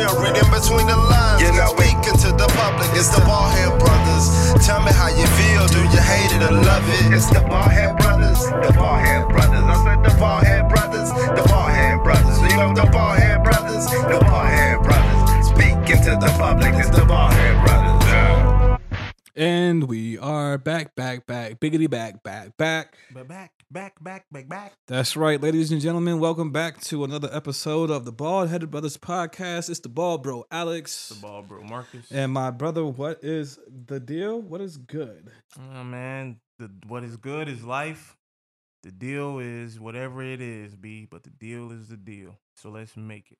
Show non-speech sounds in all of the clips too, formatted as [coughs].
real, reading between the lines. You know it. Speaking to the public, it's the Baldhead Brothers. Tell me how you feel, do you hate it or love it? It's the Baldhead Brothers, the Baldhead Brothers. I said the Baldhead Brothers, the Baldhead Brothers. You know the Baldhead Brothers, the Baldhead Brothers. Speaking to the public, it's the Baldhead Brothers. Yeah. And we are back, back, back, biggity back, back, back. But back, back, back, back, back. That's right, ladies and gentlemen. Welcome back to another episode of the Bald Headed Brothers podcast. It's the Ball Bro Alex The ball, bro, Marcus. and my brother. What is the deal? What is good? Oh man, the what is good is life. The deal is whatever it is, B. But the deal is the deal. So let's make it.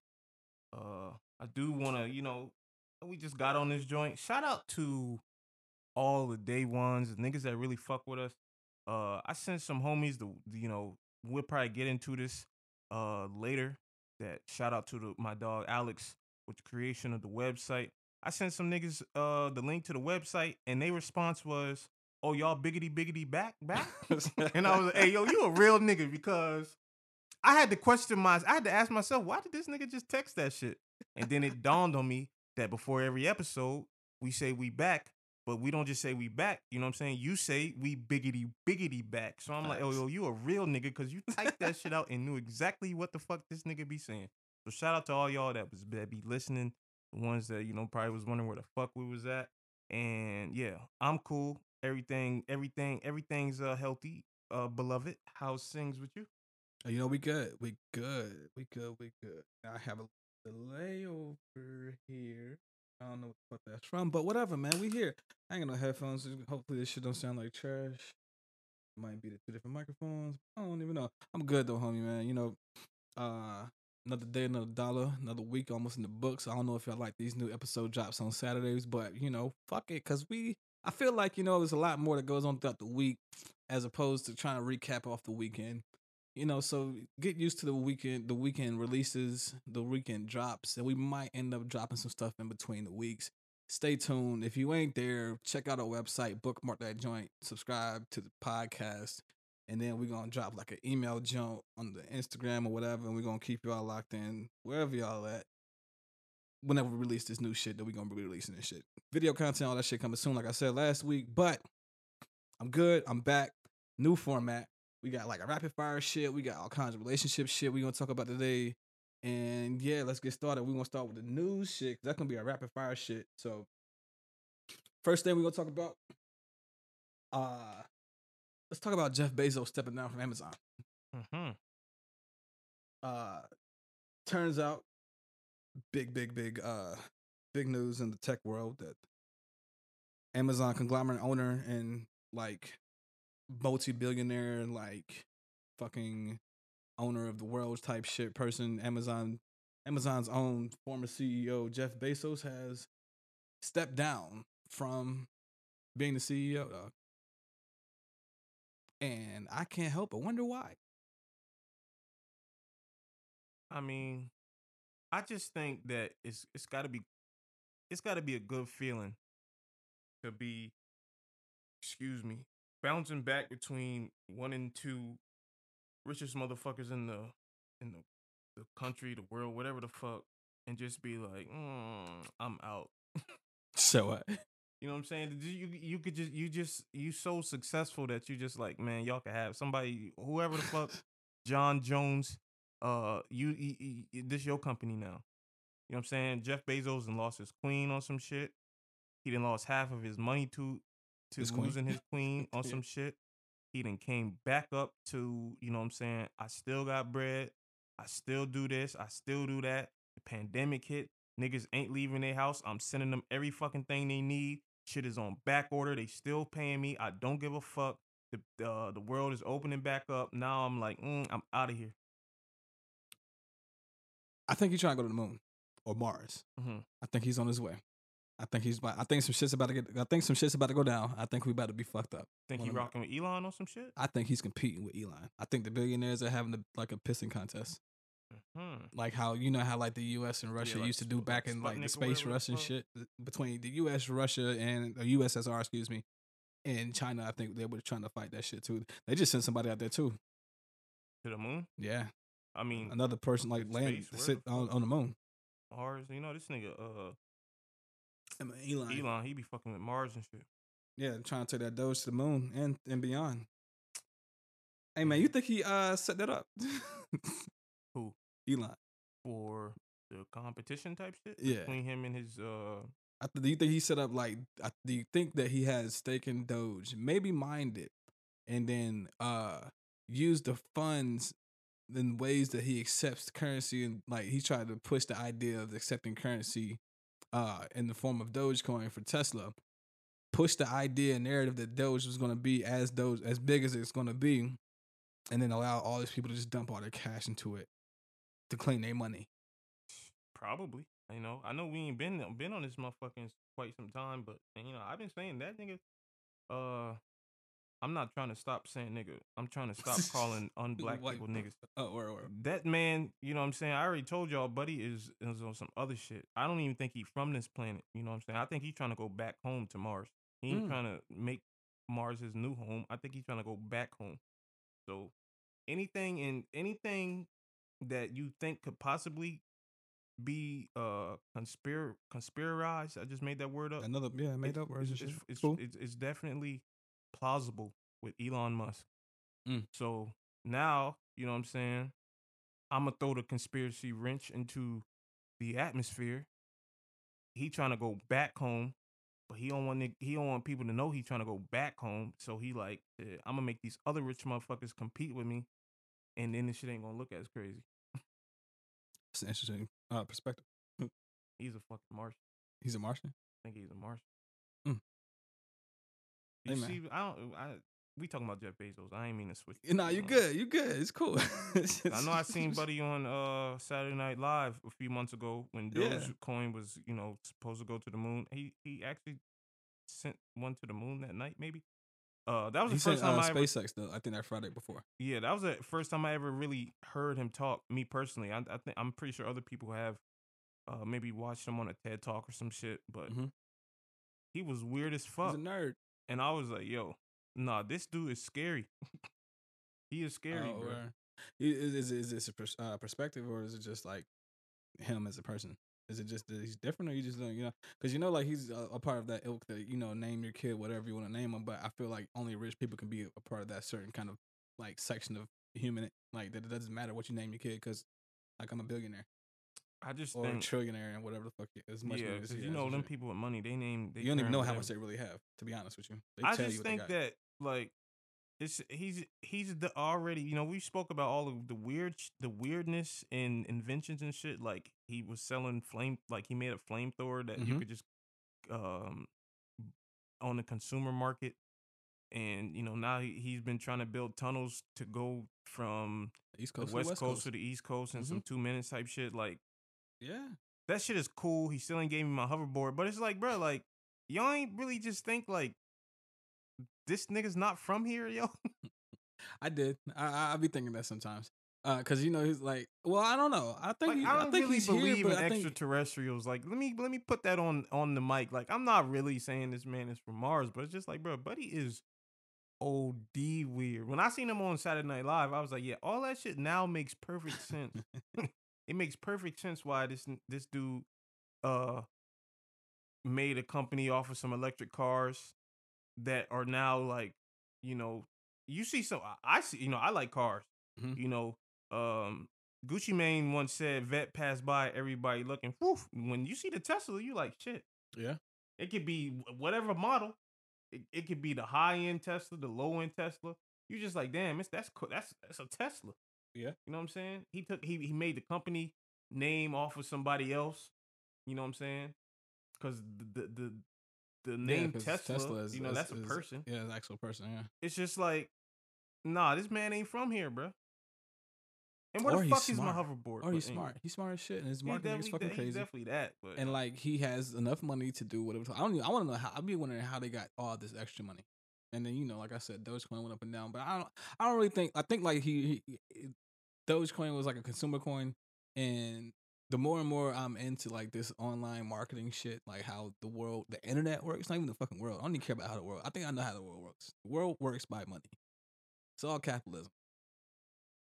Uh, I do want to, you know, we just got on this joint. Shout out to all the day ones, the niggas that really fuck with us. Uh, I sent some homies. The you know we'll probably get into this uh later. That shout out to the, my dog Alex with the creation of the website. I sent some niggas uh the link to the website, and their response was, "Oh y'all biggity biggity back back," [laughs] and I was like, "Hey yo, you a real nigga?" Because I had to question my, I had to ask myself, why did this nigga just text that shit? And then it dawned on me that before every episode we say we back, but we don't just say we back. You know what I'm saying? You say we biggity biggity back. So I'm like, oh yo, you a real nigga because you [laughs] typed that shit out and knew exactly what the fuck this nigga be saying. So shout out to all y'all that was that be listening, the ones that you know probably was wondering where the fuck we was at. And yeah, I'm cool. Everything, everything, everything's uh healthy. Uh, beloved, how's things with you? You know, we good. We good. We good. We good. I have a delay over here. I don't know what the fuck that's from, but whatever, man. We here. I ain't got no headphones. Hopefully, this shit don't sound like trash. Might be the two different microphones. I don't even know. I'm good though, homie, man. You know, uh, another day, another dollar, another week, almost in the books. I don't know if y'all like these new episode drops on Saturdays, but you know, fuck it, cause we. I feel like you know, there's a lot more that goes on throughout the week, as opposed to trying to recap off the weekend you know so get used to the weekend the weekend releases the weekend drops and we might end up dropping some stuff in between the weeks. Stay tuned. If you ain't there check out our website bookmark that joint subscribe to the podcast and then we're gonna drop like an email jump on the instagram or whatever and we're gonna keep y'all locked in wherever y'all at. Whenever we release this new shit that we're gonna be releasing this shit. Video content all that shit coming soon like i said last week but i'm good. I'm back. New format we got like a rapid fire shit. We got all kinds of relationship shit we gonna talk about today. And yeah, let's get started. we gonna start with the news shit. That's gonna be a rapid fire shit. So first thing we gonna talk about, uh let's talk about Jeff Bezos stepping down from Amazon. Mm-hmm. Uh turns out big, big, big uh big news in the tech world that Amazon conglomerate owner and like multi-billionaire like fucking owner of the world type shit person amazon amazon's own former ceo jeff bezos has stepped down from being the ceo dog. and i can't help but wonder why I mean, I just think that it's it's got to be it's got to be a good feeling to be excuse me, bouncing back between one and two richest motherfuckers in the in the the country, the world, whatever the fuck, and just be like, mm, I'm out. [laughs] so what [laughs] You know what I'm saying? You you could just you just you so successful that you just like man, y'all could have somebody whoever the fuck [laughs] John Jones. Uh, you, you, you this your company now. You know what I'm saying? Jeff Bezos and lost his queen on some shit. He didn't lost half of his money to to His queen. losing his queen [laughs] on Yeah. some shit. He then came back up to you know what I'm saying. I still got bread. I still do this. I still do that. The pandemic hit. Niggas ain't leaving their house. I'm sending them every fucking thing they need. Shit is on back order. They still paying me. I don't give a fuck. The uh, the world is opening back up. Now I'm like, mm, I'm out of here. i think he's trying to go to the moon or mars hmm i think he's on his way i think he's about i think some shit's about to get i think some shit's about to go down i think we about to be fucked up Think he rocking with Elon or some shit? I think he's competing with Elon. I think the billionaires are having a, like a pissing contest, Hmm. like how you know how like the U.S. and Russia like used to do back in like the space Russian the rush and fuck. shit between the U.S., Russia, and the USSR, excuse me, and China. I think they were trying to fight that shit too. They just sent somebody out there too. To the moon? Yeah, I mean, another person like land sit on, on the moon. Mars. You know this nigga uh Elon. Elon, he be fucking with Mars and shit. Yeah, trying to take that Doge to the moon and and beyond. Hey man, you think he uh set that up? [laughs] Who [laughs] Elon. for the competition type shit Yeah. between him and his uh I th- do you think he set up like? I, do you think that he has stake in Doge? Maybe mined it, and then uh use the funds in ways that he accepts currency and like he tried to push the idea of accepting currency uh in the form of Dogecoin for Tesla. Push the idea and narrative that Doge was going to be as Doge as big as it's going to be, and then allow all these people to just dump all their cash into it to clean their money. Probably. You know, I know we ain't been been on this motherfucker in quite some time, but you know, I've been saying that nigga. Uh, I'm not trying to stop saying nigga. I'm trying [laughs] to stop calling unblack people niggas. Oh, or, or That man, you know what I'm saying? I already told y'all, buddy is is on some other shit. I don't even think he's from this planet. You know what I'm saying? I think he's trying to go back home to Mars. He ain't Mm. trying to make Mars his new home. I think he's trying to go back home. So anything in anything that you think could possibly be uh conspir conspirized. I just made that word up. another yeah made It's- up words. It's, it's, it's, cool. it's, it's definitely plausible with Elon Musk. Mm. So now, you know what I'm saying? I'm gonna throw the conspiracy wrench into the atmosphere. He trying to go back home, but he don't want ni- he don't want people to know he trying to go back home. So he like, I'm gonna make these other rich motherfuckers compete with me, and then this shit ain't gonna look as crazy. It's an interesting uh, perspective. [laughs] He's a fucking Martian. He's a Martian. I think he's a Martian. You see, I don't. I we talking about Jeff Bezos. I ain't mean to switch. Nah, you uh, good. You good. It's cool. [laughs] I know I seen Buddy on uh Saturday Night Live a few months ago when Yeah. Dogecoin was you know supposed to go to the moon. He he actually sent one to the moon that night. Maybe. Uh, that was He the first time uh, I ever, SpaceX though. I think that Friday before. yeah that was the first time I ever really heard him talk. Me personally, I, I think I'm pretty sure other people have uh maybe watched him on a TED talk or some shit, but Mhm. he was weird as fuck. He's a nerd. And I was like, yo, nah, this dude is scary. he is scary, Oh, bro. or- Is, is, is this a pers- uh, perspective or is it just like him as a person? Is it just that he's different or you just don't, you know? Because you know, like he's a, a part of that ilk that, you know, name your kid whatever you want to name him. But I feel like only rich people can be a part of that certain kind of like section of human. Like that it doesn't matter what you name your kid because like I'm a billionaire I just or a think, trillionaire and whatever the fuck as much yeah, because you know them shit. people with money, they name. They You don't even know how much they really have, to be honest with you. They I tell just you think that like it's he's he's the already you know we spoke about all of the weird the weirdness in inventions and shit like he was selling flame like he made a flamethrower that you Mhm. could just um on the consumer market and you know now he, he's been trying to build tunnels to go from East the Coast, to west, West coast, to the east coast in some two minutes type shit like Yeah. that shit is cool. He still ain't gave me my hoverboard, but it's like, bro, like y'all ain't really just think like this nigga's not from here, yo. [laughs] I did. I I, I be thinking that sometimes. Uh, cause you know he's like, well, I don't know. I think Like he, I I, don't think really he's believe here, in I think extraterrestrials. Like, let me let me put that on on the mic. Like, I'm not really saying this man is from Mars, but it's just like, bro, Buddy is OD weird. When I seen him on Saturday Night Live, I was like, yeah, all that shit now makes perfect sense. [laughs] [laughs] it makes perfect sense why this this dude uh made a company off of some electric cars that are now like you know you see so I- I see you know I like cars Mhm. you know um Gucci Mane once said vet passed by everybody looking whew, when you see the Tesla you like shit yeah. it could be whatever model it, it could be the high end Tesla the low end Tesla you just like damn it's that's that's that's a Tesla Yeah. you know what I'm saying he took he he made the company name off of somebody else you know what I'm saying because the, the the the Yeah, name 'cause Tesla, is- you know is- that's a is- person Yeah, an actual person. Yeah. it's just like nah this man ain't from here bro. and where Or the fuck is my hoverboard Or he's anyway, smart. He's smart as shit, and his he's marketing is fucking that- crazy. he's definitely that but and like he has enough money to do whatever. I don't. Even, I want to know how. I'd be wondering how they got all this extra money. And then you know, like I said, Dogecoin went up and down. But I don't. I don't really think. I think like he, he Dogecoin was like a consumer coin, and the more and more I'm into like this online marketing shit, like how the world, the internet works. Not even the fucking world. I don't even care about how the world. I think I know how the world works. The world works by money. It's all capitalism.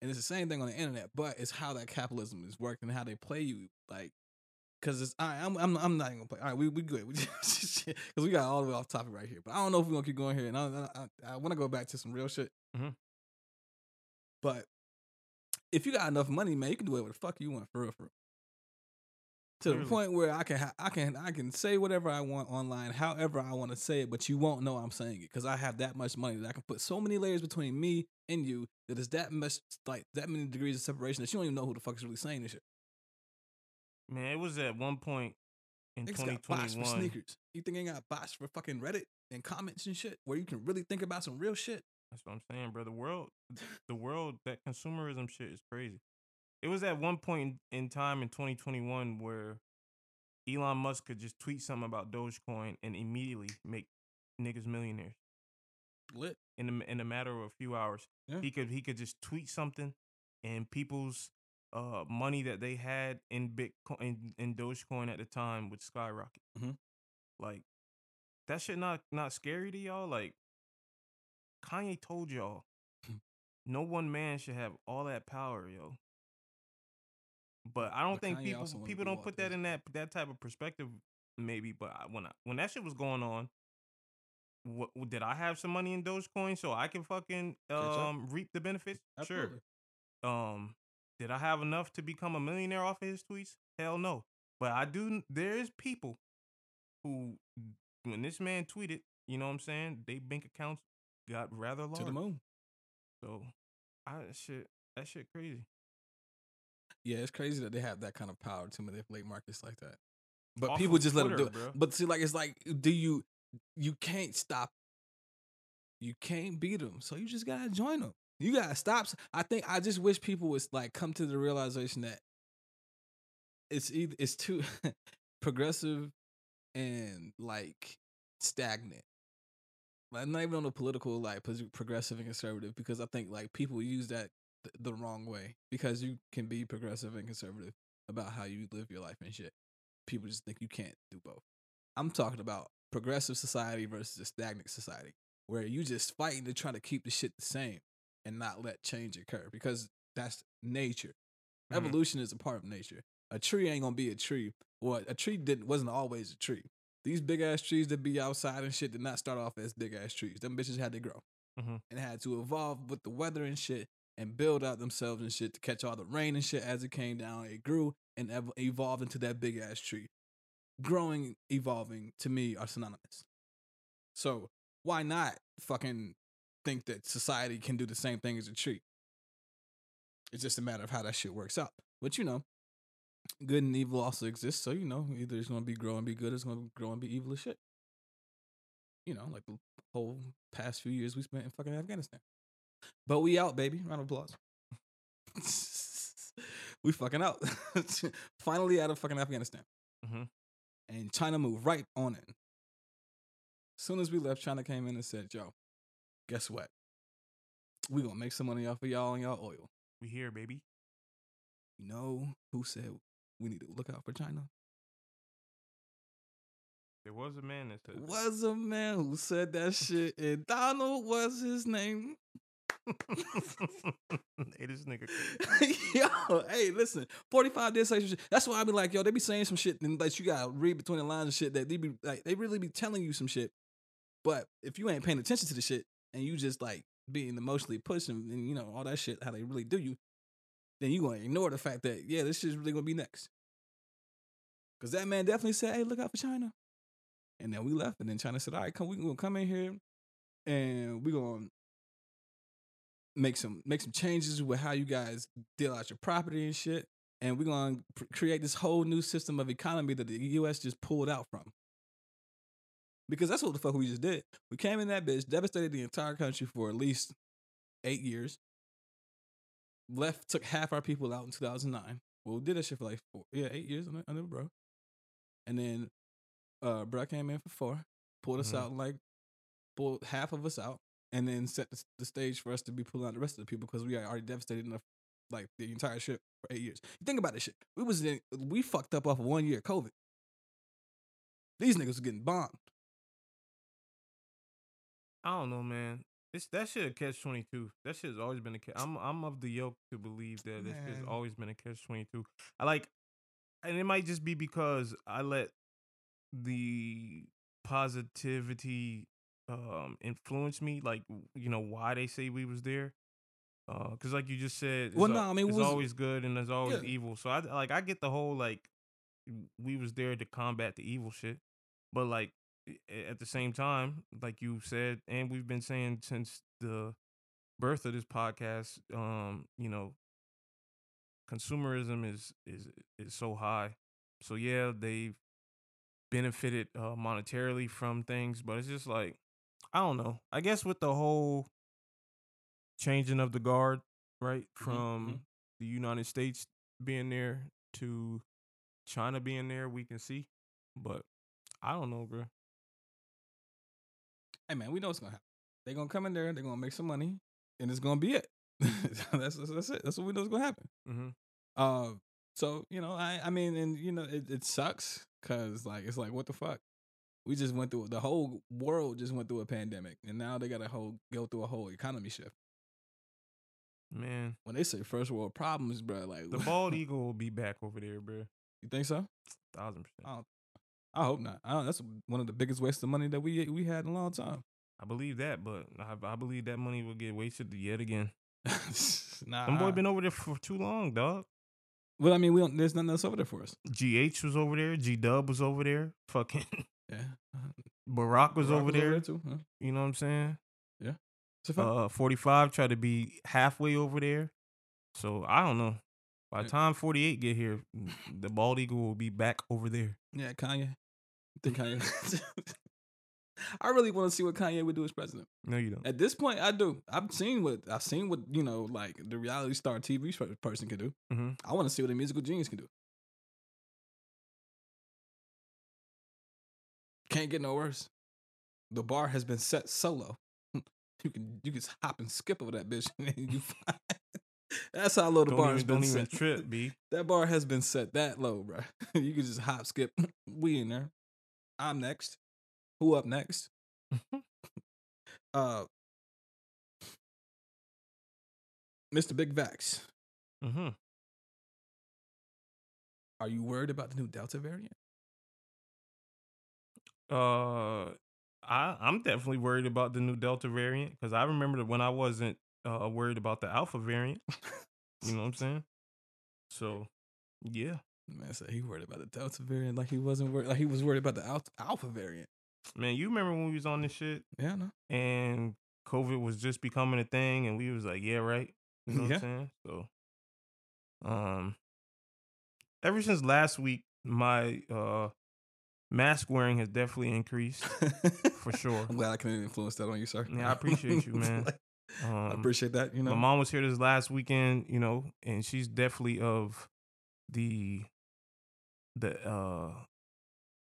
And it's the same thing on the internet, but it's how that capitalism is working, and how they play you. Like Cause it's all right, I'm I'm I'm not even gonna play. All right, we we good. [laughs] Cause we got all the way off topic right here. But I don't know if we're gonna keep going here. And I I, I, I want to go back to some real shit. Mhm. But if you got enough money, man, you can do whatever the fuck you want for real, for real. To the point where I can ha- I can I can say whatever I want online, however I want to say it, but you won't know I'm saying it because I have that much money that I can put so many layers between me and you that is that much like that many degrees of separation that you don't even know who the fuck is really saying this shit. Man, it was at one point in Niggas got bots for 2021. sneakers. You think they got bots for fucking Reddit and comments and shit where you can really think about some real shit? That's what I'm saying, bro. The world, the world, that consumerism shit is crazy. It was at one point in, in time in 2021 where Elon Musk could just tweet something about Dogecoin and immediately make niggas millionaires Lit. in a, in a matter of a few hours. Yeah. He could he could just tweet something, and people's uh money that they had in Bitcoin in, in Dogecoin at the time would skyrocket. Mhm. Like that shit not not scary to y'all. Like Kanye told y'all, no one man should have all that power, yo. But I don't But think Kanye people people do don't put that in that that type of perspective. Maybe, but I, when I, when that shit was going on, what did I have some money in Dogecoin so I can fucking um reap the benefits? Absolutely. Sure. Um, did I have enough to become a millionaire off of his tweets? Hell no. But I do. There is people who, when this man tweeted, you know what I'm saying, they bank accounts got rather large. To the moon. So, I that shit that shit crazy. Yeah, it's crazy that they have that kind of power to manipulate markets like that. But Off people just let them do it. bruh. But see, like it's like, do you? You can't stop. You can't beat them, so you just gotta join them. You gotta stop. I think I just wish people would like come to the realization that it's either it's too [laughs] progressive and like stagnant. Like not even on the political like progressive and conservative because I think like people use that th- the wrong way because you can be progressive and conservative about how you live your life and shit. People just think you can't do both. I'm talking about progressive society versus a stagnant society where you just fighting to try to keep the shit the same and not let change occur because that's nature. Mhm. Evolution is a part of nature. A tree ain't gonna be a tree. Well, a tree didn't wasn't always a tree. These big ass trees that be outside and shit did not start off as big ass trees. Them bitches had to grow Mhm. and had to evolve with the weather and shit and build out themselves and shit to catch all the rain and shit as it came down. It grew and ev- evolved into that big ass tree. Growing, evolving to me are synonymous. So why not fucking think that society can do the same thing as a tree? It's just a matter of how that shit works out. But you know, good and evil also exists. So you know, either it's gonna be grow and be good, or it's gonna grow and be evil as shit. You know, like the whole past few years we spent in fucking Afghanistan. But we out, baby. Round of applause. [laughs] we fucking out. [laughs] Finally out of fucking Afghanistan. Mhm. And China moved right on in. As soon as we left, China came in and said, yo, guess what? we gonna make some money off of y'all and y'all oil. We here, baby. You know who said we need to look out for China? There was a man that said that. Was a man who said that shit, and Donald was his name. [laughs] hey, this nigga. [laughs] yo, hey, listen, 45 did say some shit. That's why I be like, yo, they be saying some shit and like you gotta read between the lines and shit that they be like they really be telling you some shit. But if you ain't paying attention to the shit and you just like being emotionally pushed and, you know, all that shit, how they really do you, then you gonna ignore the fact that, yeah, this shit's really gonna be next. Cause that man definitely said, hey, look out for China. And then we left, and then China said, all right, come, we gonna come in here and we gonna make some make some changes with how you guys deal out your property and shit. And we're gonna pr- create this whole new system of economy that the U.S. just pulled out from. Because that's what the fuck we just did. We came in that bitch, devastated the entire country for at least eight years. Left, took half our people out in 2009. Well, we did that shit for like four, yeah, eight years under, under bro. And then, uh, bro came in for four, pulled us Mhm. out like, pulled half of us out, and then set the, stage for us to be pulling out the rest of the people because we are already devastated enough, like the entire shit for eight years. Think about this shit. We was in, we fucked up off of one year of COVID. These niggas was getting bombed. I don't know, man. It's that shit a catch twenty two. That shit has always been a catch. I'm I'm of the yoke to believe that this shit's Man. always been a catch twenty two. I like and it might just be because I let the positivity um influence me, like you know why they say we was there. Because like you just said, it's, Well, al- no, I mean, it it's was- always good and there's always Yeah. evil. So I like I get the whole like we was there to combat the evil shit, but like at the same time, like you said, and we've been saying since the birth of this podcast, um, you know, consumerism is is is so high. So yeah, they've benefited uh, monetarily from things, but it's just like I don't know. I guess with the whole changing of the guard, right, from mhm. the United States being there to China being there, we can see. But I don't know, bro. Hey man, we know what's gonna happen. They're gonna come in there, they're gonna make some money, and it's gonna be it. [laughs] that's, that's that's it. That's what we know is gonna happen. Mm-hmm. Uh, so you know, I I mean, and you know, it, it sucks because like it's like what the fuck. We just went through the whole world just went through a pandemic, and now they got to whole go through a whole economy shift. Man, When they say first world problems, bro, like the [laughs] bald eagle will be back over there, bro. You think so? Thousand percent. I don't. I hope not. I that's one of the biggest wastes of money that we we had in a long time. I believe that, but I, I believe that money will get wasted yet again. [laughs] nah, Them boy been over there for too long, dog. Well, I mean, we don't. There's nothing else over there for us. GH was over there. G Dub was over there. Fucking [laughs] Yeah, Barack was Barack over there. too. Huh? You know what I'm saying? So fuck- Uh, 45 tried to be halfway over there. So I don't know. By the Yeah. time 48 get here, the bald eagle will be back over there. yeah, Kanye. Think Kanye? [laughs] I really want to see what Kanye would do as president. No, you don't. At this point, I do. I've seen what I've seen what you know, like the reality star TV person can do. Mhm. I want to see what a musical genius can do. Can't get no worse. The bar has been set so low. [laughs] You can you can hop and skip over that bitch, [laughs] and you fine. That's how low the Don't bar even, has been don't even set. trip, B. That bar has been set that low, bro. you can just hop, skip. We in there. I'm next. Who up next? [laughs] uh, Mr. Big Vax. mm-hmm. Are you worried about the new Delta variant? Uh, I I'm definitely worried about the new Delta variant because I remember that when I wasn't uh worried about the Alpha variant. [laughs] You know what I'm saying? So, yeah, Man said he worried about the Delta variant like he wasn't worried. Like he was worried about the Alpha, Alpha variant. man, you remember when we was on this shit Yeah, no. and COVID was just becoming a thing, and we was like, yeah, right. You know what Yeah. I'm saying? So, um, ever since last week, my uh mask wearing has definitely increased. For sure. I'm glad I can influence that on you, sir. Yeah, I appreciate you, [laughs] man. Um, I appreciate that. You know, My mom was here this last weekend, you know, and she's definitely of the the uh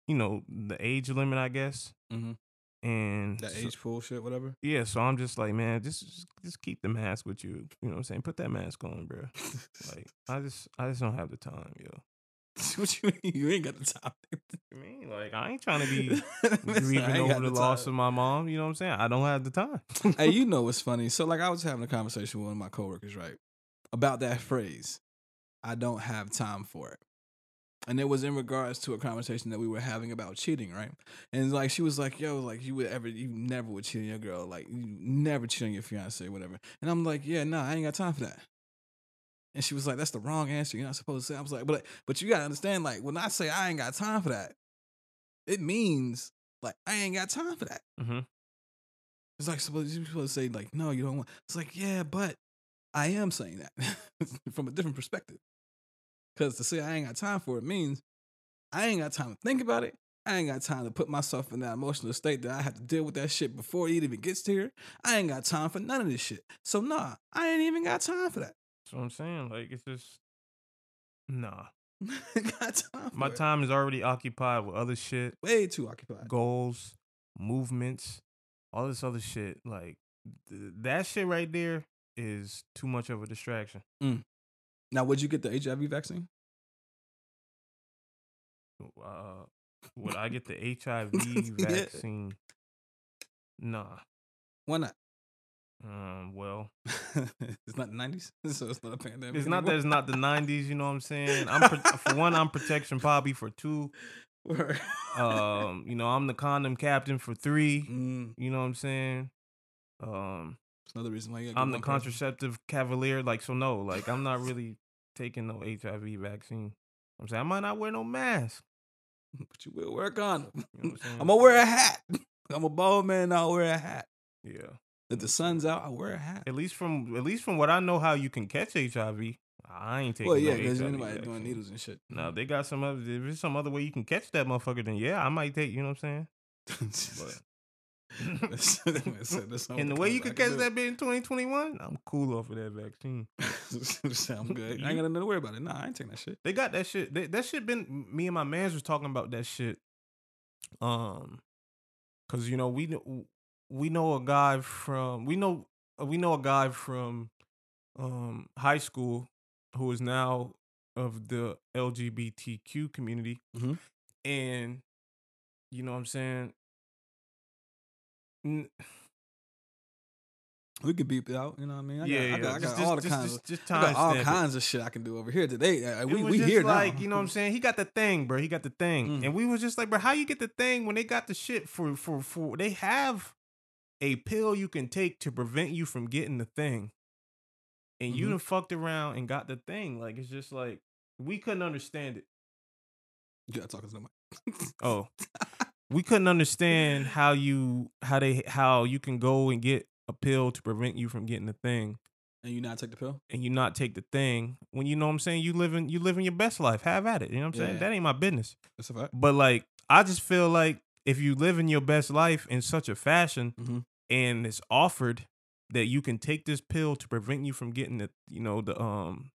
you know, the age limit, I guess. Mhm. And that so- age pool shit, whatever. yeah, so I'm just like, man, just just- keep the mask with you. You know what I'm saying? Put that mask on, bro. Like, [laughs] I just I just don't have the time, yo. [laughs] what you mean? You ain't got the time. [laughs] I mean, like, I ain't trying to be grieving over got the loss of my mom. You know what I'm saying? I don't have the time. hey, you know what's funny? So, like, I was having a conversation with one of my coworkers, right, about that phrase. I don't have time for it. And it was in regards to a conversation that we were having about cheating, right? And like she was like, "Yo, like you would ever, you never would cheat on your girl, like you never cheat on your fiance, whatever." And I'm like, "Yeah, no, I ain't got time for that." And she was like, "That's the wrong answer. You're not supposed to say." I was like, "But, but you gotta understand, like when I say I ain't got time for that, it means like I ain't got time for that." hmm It's like supposed you're supposed to say like, no, you don't want. It's like, yeah, but I am saying that [laughs] from a different perspective. Because to say I ain't got time for it means I ain't got time to think about it. I ain't got time to put myself in that emotional state that I have to deal with that shit before it even gets here. I ain't got time for none of this shit. So nah, I ain't even got time for that. So I'm saying, like, it's just nah. [laughs] got time. My it. time is already occupied with other shit. way too occupied. goals, movements, all this other shit. Like th- that shit right there is too much of a distraction. Mm. Now, would you get the HIV vaccine? Uh, would I get the HIV [laughs] Yeah. vaccine? Nah, Why not? Um, well, [laughs] it's not the nineties, [laughs] so it's not a pandemic. it's not that it's not the '90s. You know what I'm saying? I'm pro- for one, I'm protection Bobby. For two, um, you know, I'm the condom captain. For three, Mm, you know what I'm saying? Um, it's another reason why I'm the person. contraceptive cavalier. Like, so no, like I'm not really taking no HIV vaccine. I'm saying I might not wear no mask. [laughs] but you will wear a condom. You know I'm? [laughs] I'm gonna wear a hat. [laughs] I'm a bald man. I'll wear a hat. Yeah. If the sun's out, I'll wear a hat. At least from at least from what I know, how you can catch HIV. I ain't taking. Well, yeah, no because HIV anybody doing needles and shit. No, they got some other. If there's some other way you can catch that motherfucker, then yeah, I might take. You know what I'm saying? Not and the way you could catch that bit in 2021, I'm cool off of that vaccine. [laughs] Sound good. I ain't got nothing to worry about it. Nah, I ain't taking that shit. They got that shit. They, that shit been. Me and my mans was talking about that shit. Um, cause you know we know we know a guy from we know we know a guy from um high school who is now of the LGBTQ community, Mhm. and you know what I'm saying. N- We could beep it out. You know what I mean? I yeah, got, yeah. I got, I just, got all the just, kinds. just, of, just I got all it. kinds of shit I can do over here today. We we just here like now. you know what I'm saying. He got the thing, bro. He got the thing, Mm. and we was just like, bro, how you get the thing when they got the shit for for for they have a pill you can take to prevent you from getting the thing, and you Mhm. done fucked around and got the thing. Like it's just like we couldn't understand it. Yeah, gotta talk to somebody. Oh, [laughs] we couldn't understand [laughs] how you how they how you can go and get a pill to prevent you from getting the thing. and you not take the pill? And you not take the thing when you know what I'm saying you living you living your best life. Have at it. You know what I'm saying? Yeah. That ain't my business. That's a fact. But like, I just feel like if you live in your best life in such a fashion Mhm. and it's offered that you can take this pill to prevent you from getting the, you know, the um,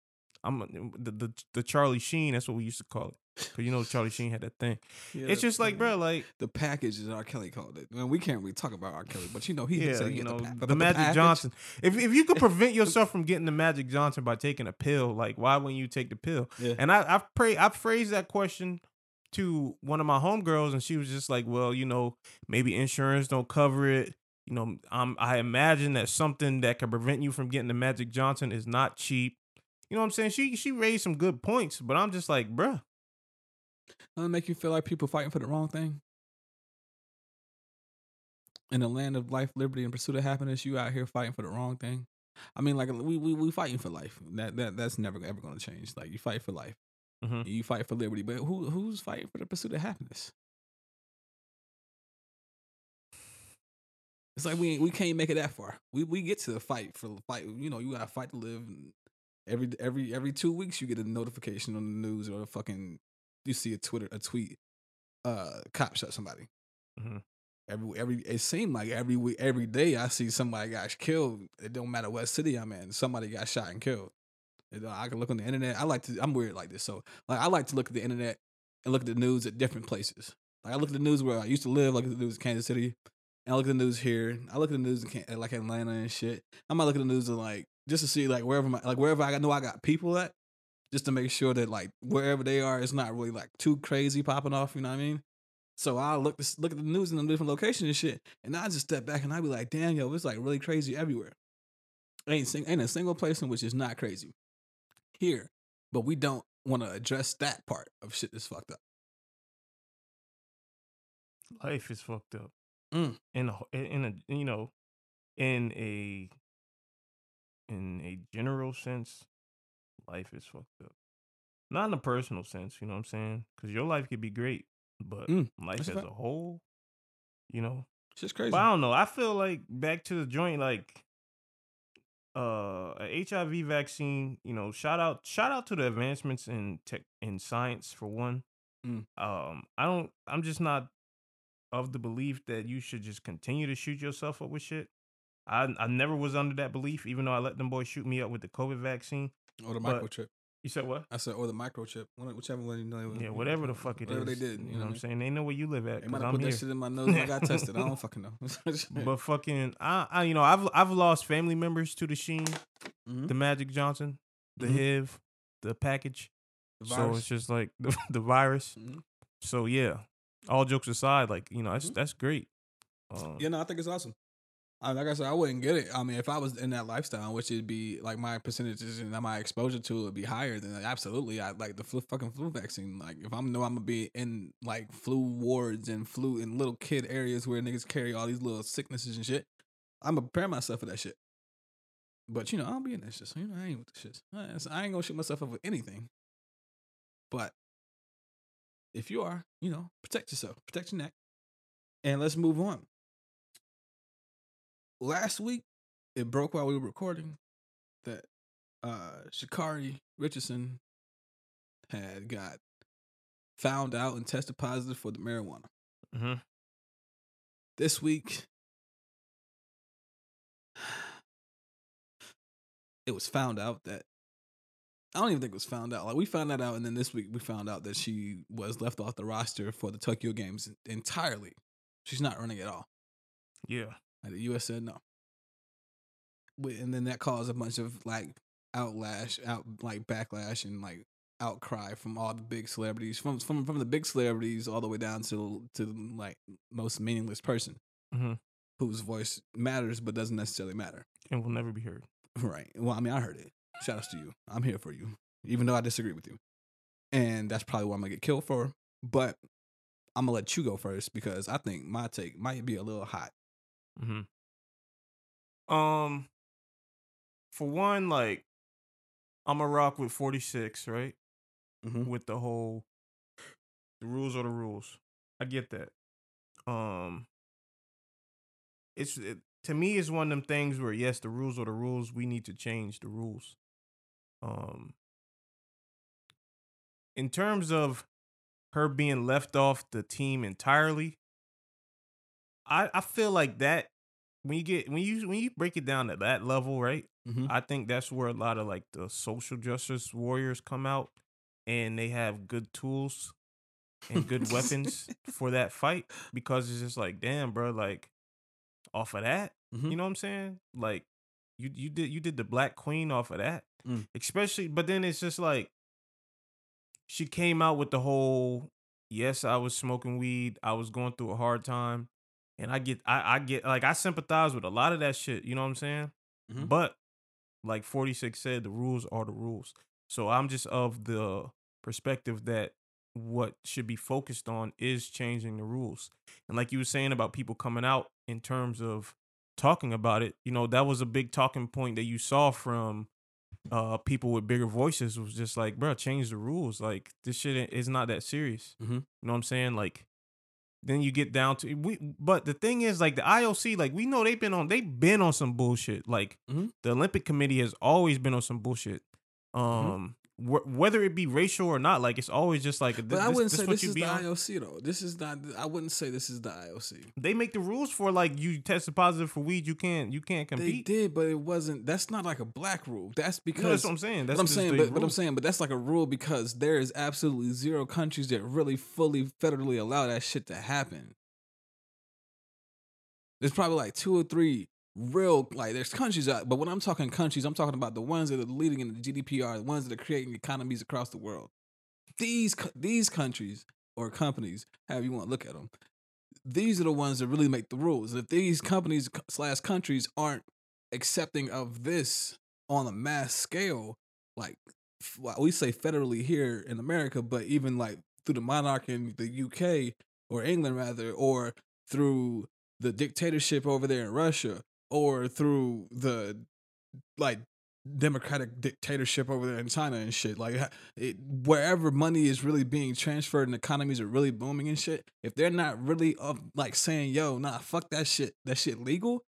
I'm the the, the Charlie Sheen. That's what we used to call it. Cause you know Charlie Sheen had that thing. Yeah, it's just like, bro, like The package is R. Kelly called it. Man, we can't really talk about R. Kelly, but you know he yeah, said you know, the, pa- the, Magic. Johnson. If if you could [laughs] prevent yourself from getting the Magic Johnson by taking a pill, like why wouldn't you take the pill? Yeah. And I I've pray I phrased that question to one of my homegirls, and she was just like, "Well, you know, maybe insurance don't cover it. You know, um, I imagine that something that can prevent you from getting the Magic Johnson is not cheap. You know what I'm saying? She she raised some good points, but I'm just like, bruh, Doesn't it make you feel like people fighting for the wrong thing? In the land of life, liberty, and pursuit of happiness, you out here fighting for the wrong thing. I mean, like we we we fighting for life. That that that's never ever going to change. Like you fight for life, Mhm. you fight for liberty, but who who's fighting for the pursuit of happiness? It's like we we can't make it that far. We we get to the fight for the fight. You know, you got to fight to live. and Every every every two weeks, you get a notification on the news or a fucking you see a Twitter a tweet. Uh, cop shot somebody. Mhm. Every every it seemed like every week every day I see somebody got killed. It don't matter what city I'm in. Somebody got shot and killed. Know, I can look on the internet. I like to. I'm weird like this, so like I like to look at the internet and look at the news at different places. Like I look at the news where I used to live. At the news in Kansas City, and I look at the news here. I look at the news in Can- like Atlanta and shit. I might look at the news and like just to see like wherever my like wherever I know I got people at, just to make sure that like wherever they are, it's not really like too crazy popping off. You know what I mean? So I look this, look at the news in the different locations and shit, and I just step back and I be like, damn, yo, it's like really crazy everywhere. Ain't sing, ain't a single place in which is not crazy here, but we don't want to address that part of shit that's fucked up. life is fucked up. Mm. In a in a you know, in a in a general sense, life is fucked up. Not in a personal sense, you know what I'm saying? Because your life could be great, but Mm, life as a whole, you know. It's just crazy. But I don't know. I feel like back to the joint, like uh a HIV vaccine, you know, shout out shout out to the advancements in tech in science for one. Mm. Um I don't I'm just not of the belief that you should just continue to shoot yourself up with shit. I I never was under that belief, even though I let them boys shoot me up with the COVID vaccine. Or the but- microchip. You said what? I said, or the microchip. One- Whichever one you know. Yeah, whatever the fuck it is. Whatever they did. You know what I'm saying? They know where you live at. They 'cause might have I'm put here. that shit in my [laughs] nose when I got tested. I don't fucking know. [laughs] But fucking, I, I, you know, I've I've lost family members to the Sheen, Mhm. the Magic Johnson, the Mhm. HIV, the package. The So virus. it's just like [laughs] the, the virus. Mhm. So yeah, all jokes aside, like you know, that's Mhm. that's great. Um, Yeah, no, I think it's awesome. Like I said, I wouldn't get it. I mean, if I was in that lifestyle, which it'd be like my percentages and my exposure to it would be higher, then like, absolutely, I like the flu, fucking flu vaccine. Like, if I know I'm gonna be in like flu wards and flu in little kid areas where niggas carry all these little sicknesses and shit, I'm gonna prepare myself for that shit. But you know, I'll be in that shit. So you know, I ain't with the shit. I ain't gonna shoot myself up with anything. But if you are, you know, protect yourself, protect your neck, and let's move on. Last week, it broke while we were recording that uh Sha'Carri Richardson had got found out and tested positive for the marijuana. Mm-hmm. This week, it was found out that I don't even think it was found out. Like we found that out, and then this week we found out that she was left off the roster for the Tokyo Games entirely. She's not running at all. Yeah. Like the U.S. said no. And then that caused a bunch of like outlash, out like backlash and like outcry from all the big celebrities, from from from the big celebrities all the way down to to like most meaningless person Mhm. whose voice matters but doesn't necessarily matter. And will never be heard. Right. Well, I mean, I heard it. Shout outs to you. I'm here for you, even though I disagree with you. And that's probably what I'm gonna get killed for. But I'm gonna let you go first because I think my take might be a little hot. Mm-hmm. Um, for one, like, I'm a rock with 46, right? Mhm. With the whole, the rules are the rules. I get that. Um, it's it, to me, it's one of them things where yes, the rules are the rules. We need to change the rules. Um, in terms of her being left off the team entirely, I I feel like that when you get when you when you break it down at that level, right? Mhm. I think that's where a lot of like the social justice warriors come out and they have good tools and good weapons [laughs] for that fight because it's just like, damn, bro, like off of that, Mhm. you know what I'm saying? Like you you did you did the Black Queen off of that, Mm. especially. But then it's just like she came out with the whole, yes, I was smoking weed, I was going through a hard time, and I get I I get like I sympathize with a lot of that shit. You know what I'm saying? Mhm. But like 46 said, the rules are the rules. So I'm just of the perspective that what should be focused on is changing the rules. And like you were saying about people coming out in terms of talking about it, you know, that was a big talking point that you saw from uh people with bigger voices was just like, bro, change the rules. Like this shit is not that serious. Mhm. You know what I'm saying? Like then you get down to we but the thing is like the IOC like we know they've been on they've been on some bullshit. Like Mhm. the Olympic committee has always been on some bullshit. Um wh- whether it be racial or not like it's always just like But this, I wouldn't this say what this you is be the on? IOC though. This is not. I wouldn't say this is the IOC. they make the rules for like you tested positive for weed you can't you can't compete. They did, but it wasn't. That's not like a black rule. That's because No, that's what I'm saying that's but I'm saying, but, but I'm saying, but that's like a rule because there is absolutely zero countries that really fully federally allow that shit to happen. There's probably like two or three real like there's countries out, but when I'm talking countries, I'm talking about the ones that are leading in the GDPR, the ones that are creating economies across the world. These these countries or companies, however you want to look at them, these are the ones that really make the rules. If these companies slash countries aren't accepting of this on a mass scale, like we say federally here in America, but even like through the monarch in the UK or England rather, or through the dictatorship over there in Russia, or through the like democratic dictatorship over there in China and shit. Like it, wherever money is really being transferred and economies are really booming and shit. If they're not really like saying, "Yo, nah, fuck that shit. That shit legal,"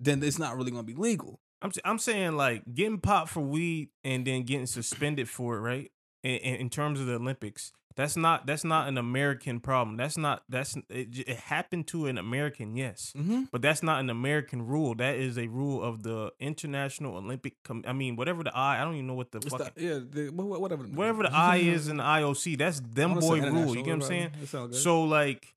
then it's not really gonna be legal. I'm I'm saying like getting popped for weed and then getting suspended for it, right? In, in terms of the Olympics, that's not that's not an American problem. That's not that's it, it happened to an American, yes, Mm-hmm. but that's not an American rule. That is a rule of the International Olympic. Com- I mean, whatever the I, I don't even know what the fucking the, yeah, the, wha- wha- whatever. whatever the [laughs] I is in the IOC. That's them boy rule. You get what I'm saying? So like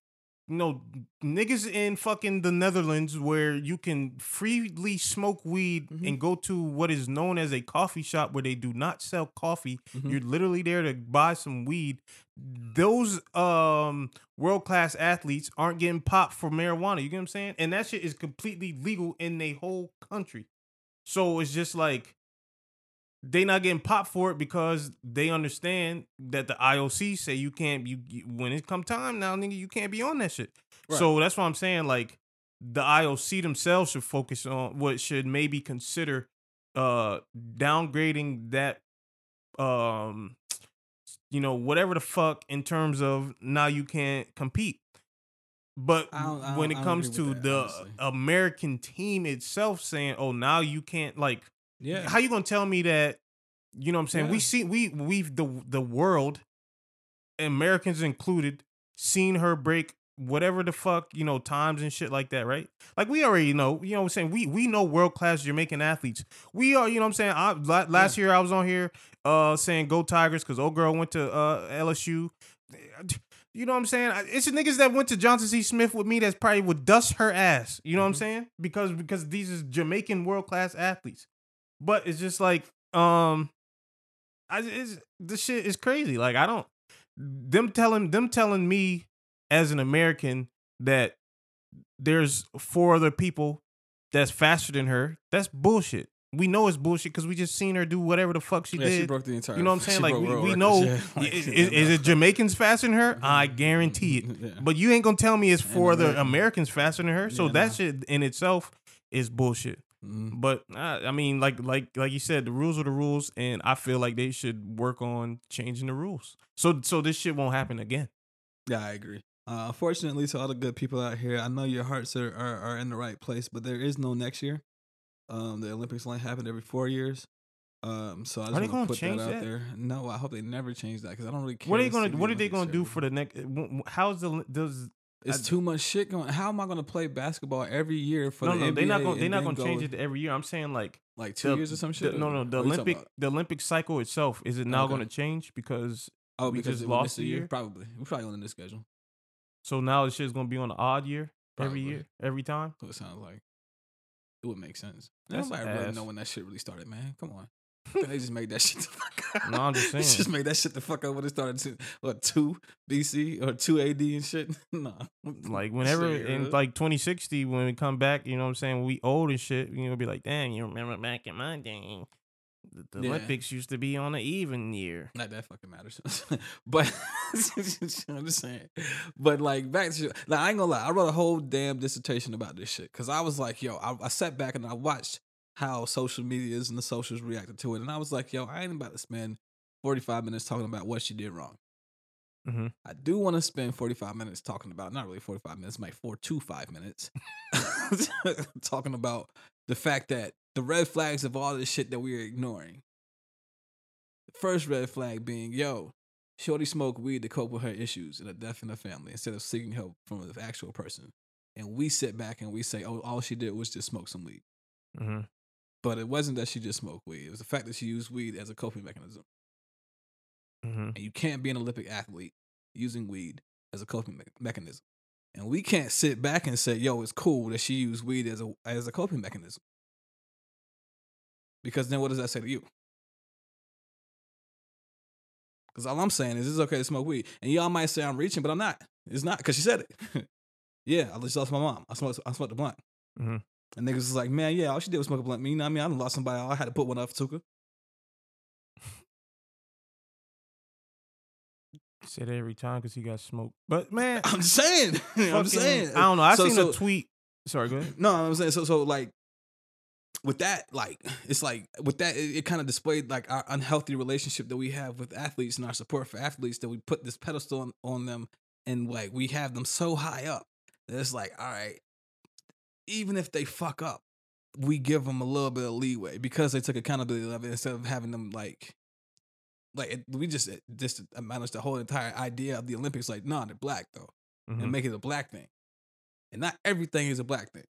you know, niggas in fucking the Netherlands where you can freely smoke weed Mhm. and go to what is known as a coffee shop where they do not sell coffee. Mhm. You're literally there to buy some weed. Those um world class athletes aren't getting popped for marijuana. You get what I'm saying? And that shit is completely legal in the whole country. So it's just like they not getting popped for it because they understand that the IOC say you can't you, you when it come time now nigga you can't be on that shit. So that's what I'm saying like the IOC themselves should focus on what should maybe consider uh downgrading that um you know whatever the fuck in terms of now you can't compete. But I don't- I when don't- it comes to that, the honestly. American team itself saying, "Oh, now you can't like Yeah. how you gonna tell me that? You know what I'm saying? We see we we've the the world, Americans included, seen her break whatever the fuck you know times and shit like that, right? Like we already know. You know what I'm saying? We we know world class Jamaican athletes. We are. You know what I'm saying? I, la- last year I was on here uh saying go Tigers because old girl went to uh LSU. You know what I'm saying? It's the niggas that went to Johnson C. Smith with me that's probably would dust her ass. You know what I'm Mhm. saying? Because because these is Jamaican world class athletes. But it's just like um I it's this shit is crazy. Like I don't them telling them telling me as an American that there's four other people that's faster than her. That's bullshit. We know it's bullshit because we just seen her do whatever the fuck she yeah, did. she broke the entire. you know what I'm [laughs] saying? Like we, we know yeah. [laughs] Like, is, [laughs] is it Jamaicans faster than her? I guarantee it. Yeah. But you ain't gonna tell me it's And four other Americans faster than her. So that nah. shit in itself is bullshit. Mhm. But uh, I mean, like like like you said, the rules are the rules, and I feel like they should work on changing the rules. So so this shit won't happen again. Yeah, I agree. Uh, unfortunately, to all the good people out here, I know your hearts are, are, are in the right place, but there is no next year. Um, the Olympics only happen every four years. Um, so I just want gonna put change that out that? there. No, I hope they never change that because I don't really care. What are they gonna What are they gonna do for the next? How's the does? It's I- too much shit going. How am I gonna play basketball every year for no the no NBA they're not gonna they're not gonna change it every year. I'm saying like like two the- years or some the- shit. no no the oh, What talking Olympic the Olympic cycle itself is it now Okay. going to change because Oh, we because just lost a year? Probably. We're probably on the schedule. so now the shit's gonna be on the odd year every year every time. So it sounds like it would make sense. That's Nobody really know when that shit really started, man. Come on. They just made that shit the fuck up. No, I'm just [laughs] saying. They just made that shit the fuck up when it started to what two BC or two AD and shit. [laughs] nah. Like whenever Shit, in like 2060 when we come back, you know what I'm saying? We old and shit. You know, be like, damn, you remember back in my day, the, the Yeah. Olympics used to be on an even year. Not that fucking matters. [laughs] but I'm just saying. But like back to like I ain't gonna lie, I wrote a whole damn dissertation about this shit. Cause I was like, yo, I, I sat back and I watched how social medias and the socials reacted to it. And I was like, yo, I ain't about to spend 45 minutes talking about what she did wrong. Mhm. I do want to spend 45 minutes talking about, not really 45 minutes, like four to five minutes, [laughs] talking about the fact that the red flags of all this shit that we are ignoring. The first red flag being, yo, Shorty smoked weed to cope with her issues and a death in her family instead of seeking help from the actual person. And we sit back and we say, oh, all she did was just smoke some weed. hmm But it wasn't that she just smoked weed. It was the fact that she used weed as a coping mechanism. hmm And you can't be an Olympic athlete using weed as a coping me- mechanism. And we can't sit back and say, yo, it's cool that she used weed as a as a coping mechanism. Because then what does that say to you? Because all I'm saying is it's okay to smoke weed. And y'all might say I'm reaching, but I'm not. It's not because she said it. [laughs] yeah, I just lost my mom. I smoked I smoked a blunt. Mhm. And niggas was like, man, yeah, all she did was smoke a blunt. Me, you know what I mean? I lost somebody. I had to put one up for Tuka. Said every time because he got smoked. But man, [laughs] I'm just saying. [laughs] I'm just saying. I don't know. I So- seen so- a tweet. Sorry, go ahead. No, I'm saying so. So like with that, like it's like with that, it, it kind of displayed like our unhealthy relationship that we have with athletes and our support for athletes that we put this pedestal on, on them and like we have them so high up that it's like, all right, even if they fuck up, we give them a little bit of leeway because they took accountability of it instead of having them like. Like it, we just it just managed the whole entire idea of the Olympics. Like, no, they're black though, Mhm. and make it a black thing, and not everything is a black thing.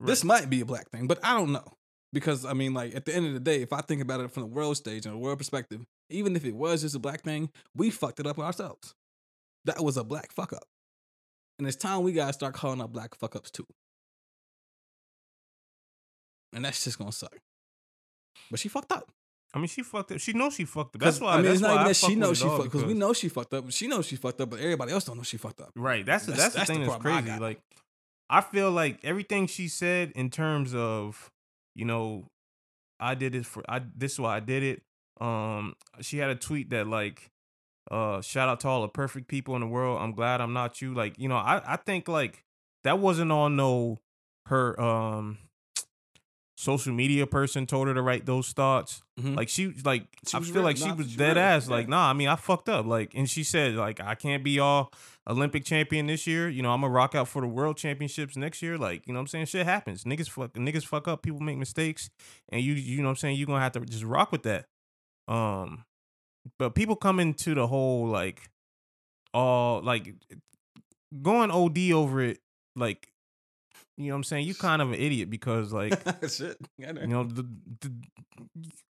Right. This might be a black thing, but I don't know. Because I mean, like at the end of the day, if I think about it from the world stage and a world perspective, even if it was just a black thing, we fucked it up ourselves. That was a black fuck up. And it's time we gotta start calling out black fuck ups too. And that's just gonna suck. But she fucked up. I mean, she fucked up. She knows she fucked up. That's why. I mean, that's it's not even that she knows she the fucked because we know she fucked up. She knows she fucked up, but everybody else don't know she fucked up. Right. That's That's- that's, that's the the thing that's problem I crazy. Like, I feel like everything she said in terms of, you know, I did it for I. This is why I did it. Um, she had a tweet that like, uh, shout out to all the perfect people in the world. I'm glad I'm not you. Like, you know, I I think like that wasn't on no her um social media person told her to write those thoughts. Mhm. Like she like She I feel real. like she was she dead real. ass. Like, nah, I mean I fucked up. Like and she said, like, I can't be all Olympic champion this year. You know, I'm gonna rock out for the world championships next year. Like, you know what I'm saying? Shit happens. Niggas fuck niggas fuck up, people make mistakes, and you you know what I'm saying, you're gonna have to just rock with that. Um but people come into the whole like all like going OD over it, like you know what I'm saying? You kind of an idiot because like [laughs] Shit. you know the, the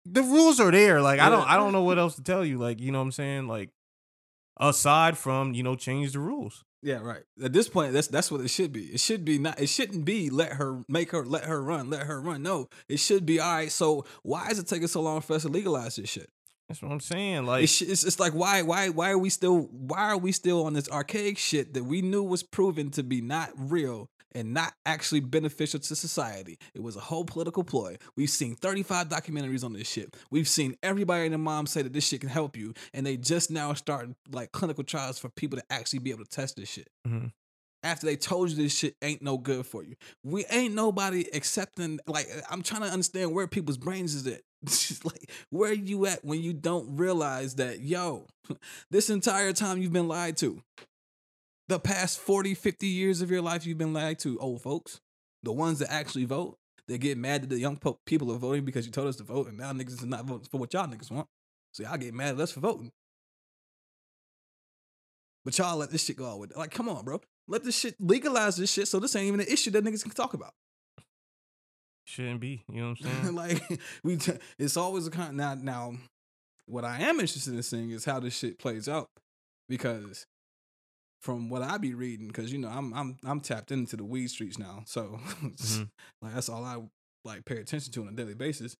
the rules are there like i don't i don't know what else to tell you like you know what i'm saying like aside from you know change the rules Yeah, right. At this point, that's that's what it should be. It should be not. It shouldn't be let her make her let her run, let her run. No, it should be all right. So why is it taking so long for us to legalize this shit? That's what i'm saying like It's, it's it's like why why why are we still why are we still on this archaic shit that we knew was proven to be not real and not actually beneficial to society. It was a whole political ploy. We've seen 35 documentaries on this shit. We've seen everybody and their mom say that this shit can help you, and they just now starting like clinical trials for people to actually be able to test this shit. Mhm. After they told you this shit ain't no good for you, we ain't nobody accepting. Like I'm trying to understand where people's brains is at. [laughs] Like where are you at when you don't realize that yo, [laughs] this entire time you've been lied to. The past 40, 50 years of your life you've been lied to, old folks. The ones that actually vote, they get mad that the young po- people are voting because you told us to vote, and now niggas is not voting for what y'all niggas want. So y'all get mad at us for voting. But y'all let this shit go on with like, come on, bro. Let this shit legalize this shit so this ain't even an issue that niggas can talk about. shouldn't be you know what i'm [laughs] saying like we, t- it's always a kind. Now, now, what I am interested in seeing is how this shit plays out, because from what I be reading, because you know I'm I'm I'm tapped into the weed streets now, so [laughs] Mhm. like that's all I like pay attention to on a daily basis.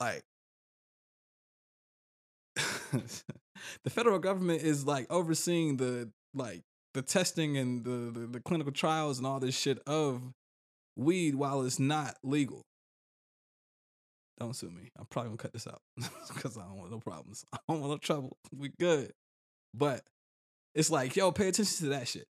Like. [laughs] the federal government is like overseeing the like the testing and the, the the clinical trials and all this shit of weed while it's not legal. Don't sue me. I'm probably gonna cut this out [laughs] because I don't want no problems. [laughs] I don't want no trouble. We good. But it's like, yo, pay attention to that shit.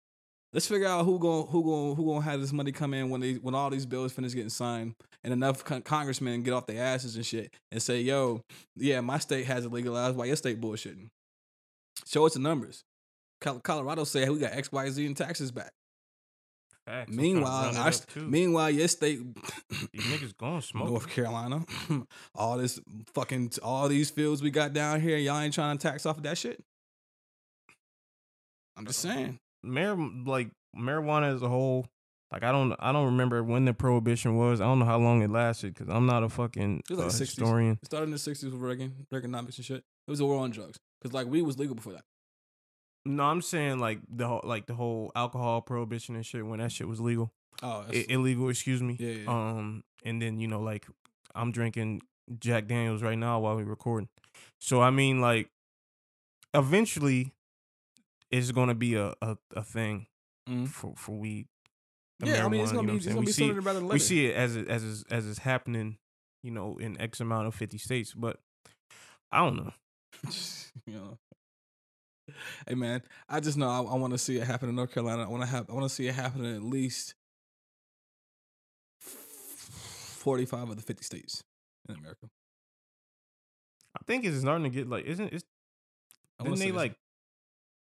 Let's figure out who going who going who gonna have this money come in when they when all these bills finish getting signed and enough con- congressmen get off their asses and shit and say, yo, yeah, my state has it legalized. Why your state bullshitting? Show us the numbers. Col- Colorado say hey, we got X, Y, Z in taxes back. Facts. I'm trying to Meanwhile, our, up, st- too. meanwhile, your state, these niggas going smoke [coughs] North Carolina, [coughs] all this fucking, all these fields we got down here, y'all ain't trying to tax off of that shit. I'm just saying. Mar- like marijuana as a whole like i don't i don't remember when the prohibition was i don't know how long it lasted because i'm not a fucking It was like uh, 60s. historian It started in the 60s with Reagan, Reaganomics and shit. It was a war on drugs because like weed was legal before that. No i'm saying like the whole like the whole alcohol prohibition and shit when that shit was legal Oh, I- illegal excuse me Yeah, yeah. um and then you know like i'm drinking jack daniels right now while we're recording so i mean like eventually it's gonna be a a, a thing Mhm. for for weed yeah, I mean, it's gonna you know be, it's gonna We be see sooner rather than later. we see it as it as is, as it's happening, you know, in X amount of fifty states. But I don't know. [laughs] you know. Hey man, I just know I, I want to see it happen in North Carolina. I want to have I want to see it happen in at least forty-five of the fifty states in America. I think it's starting to get like, isn't it? Didn't they like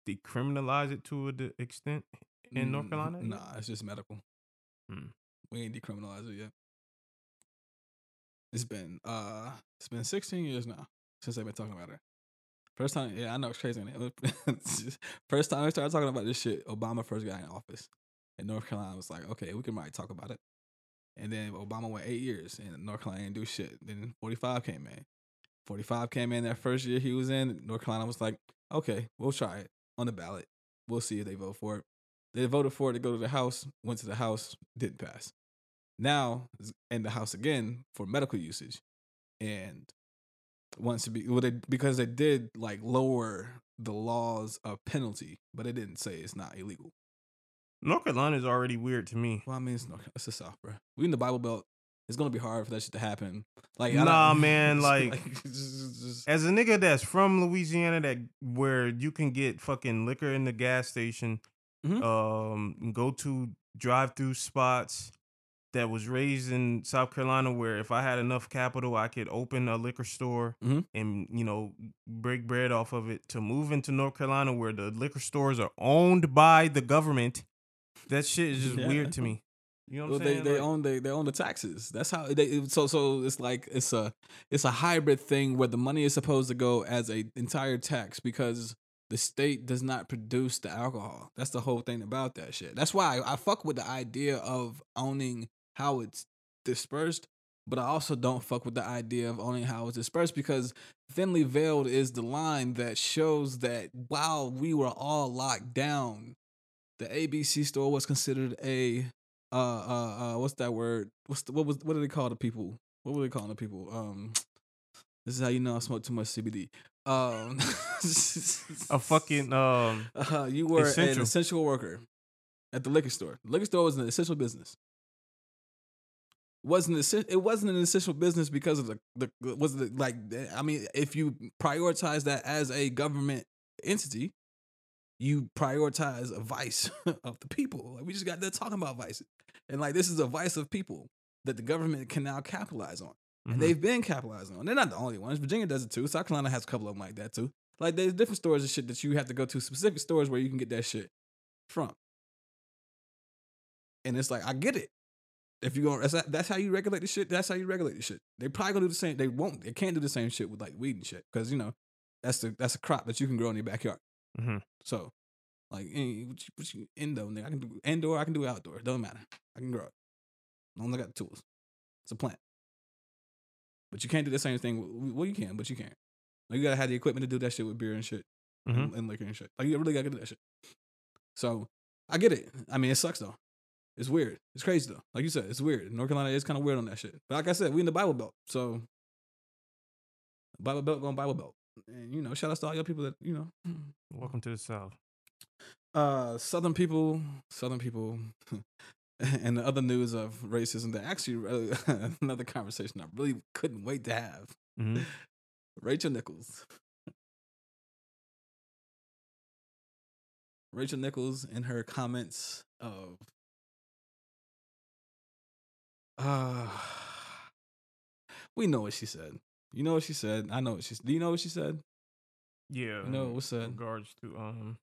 decriminalize it to a d- extent in North Mm, Carolina? Nah, it's just medical. Hmm. We ain't decriminalized it yet. It's been uh, it's been sixteen years now since they've been talking about it. First time, yeah, I know it's crazy. [laughs] First time we started talking about this shit, Obama first got in office, and North Carolina was like, okay, we can probably talk about it. And then Obama went eight years, and North Carolina didn't do shit. Then forty five came in. Forty five came in that first year he was in. North Carolina was like, okay, we'll try it on the ballot. We'll see if they vote for it. They voted for it to go to the House, went to the House, didn't pass. Now in the House again for medical usage, and wants to be well, they, because they did like lower the laws of penalty, but it didn't say it's not illegal. North Carolina is already weird to me. Well, I mean, it's, no, it's the South, bro. We in the Bible Belt. It's gonna be hard for that shit to happen. Like, Nah, [laughs] man, like- just- just- just- As a nigga that's from Louisiana, that where you can get fucking liquor in the gas station, Mhm. um, go to drive-through spots. That was raised in South Carolina, where if I had enough capital, I could open a liquor store Mhm. and you know break bread off of it. To move into North Carolina, where the liquor stores are owned by the government, that shit is just Yeah. weird to me. You know what well, I'm they they Like- own they they own the taxes. That's how they so so it's like it's a it's a hybrid thing where the money is supposed to go as a entire tax because the state does not produce the alcohol. That's the whole thing about that shit. That's why I, I fuck with the idea of owning how it's dispersed, but I also don't fuck with the idea of owning how it's dispersed because thinly veiled is the line that shows that while we were all locked down, the ABC store was considered a uh uh uh what's that word? What's the, what was what do they call the people? What were they calling the people? Um [tsk] this is how you know I smoke too much CBD. Um a fucking [laughs] um uh, you were an Essential. essential worker at the liquor store. The liquor store was an essential business. Wasn't it wasn't an essential business because of the the was the like I mean if you prioritize that as a government entity, you prioritize a vice [laughs] of the people. Like we just got there talking about vices, and like this is a vice of people that the government can now capitalize on. And mm-hmm. they've been capitalizing on. They're not the only ones. Virginia does it too. South Carolina has a couple of them like that too. Like there's different stores and shit that you have to go to specific stores where you can get that shit from. And it's like I get it. If you go, that's that's how you regulate the shit. That's how you regulate the shit. They probably gonna do the same. They won't. They can't do the same shit with like weed and shit because you know that's the that's a crop that you can grow in your backyard. Mhm. So, like, eh, what you, what you indoor, nigga, I can do indoor. I can do outdoor. It doesn't matter. I can grow it. As long as I got the tools. It's a plant. But you can't do the same thing. Well, you can, but you can't. Like, you gotta have the equipment to do that shit with beer and shit Mhm. and, and liquor and shit. Like, you really gotta do that shit. So, I get it. I mean, it sucks though. It's weird. It's crazy though. Like you said, it's weird. North Carolina is kind of weird on that shit. But like I said, we in the Bible Belt, so Bible Belt going Bible Belt. And you know, shout out to all your people that you know. Welcome to the South. uh southern people southern people [laughs] and the other news of racism that actually uh, [laughs] another conversation i really couldn't wait to have Mhm. [laughs] rachel nichols rachel nichols in her comments of uh we know what she said you know what she said i know what she do you know what she said Yeah. You know, in what's that? regards to um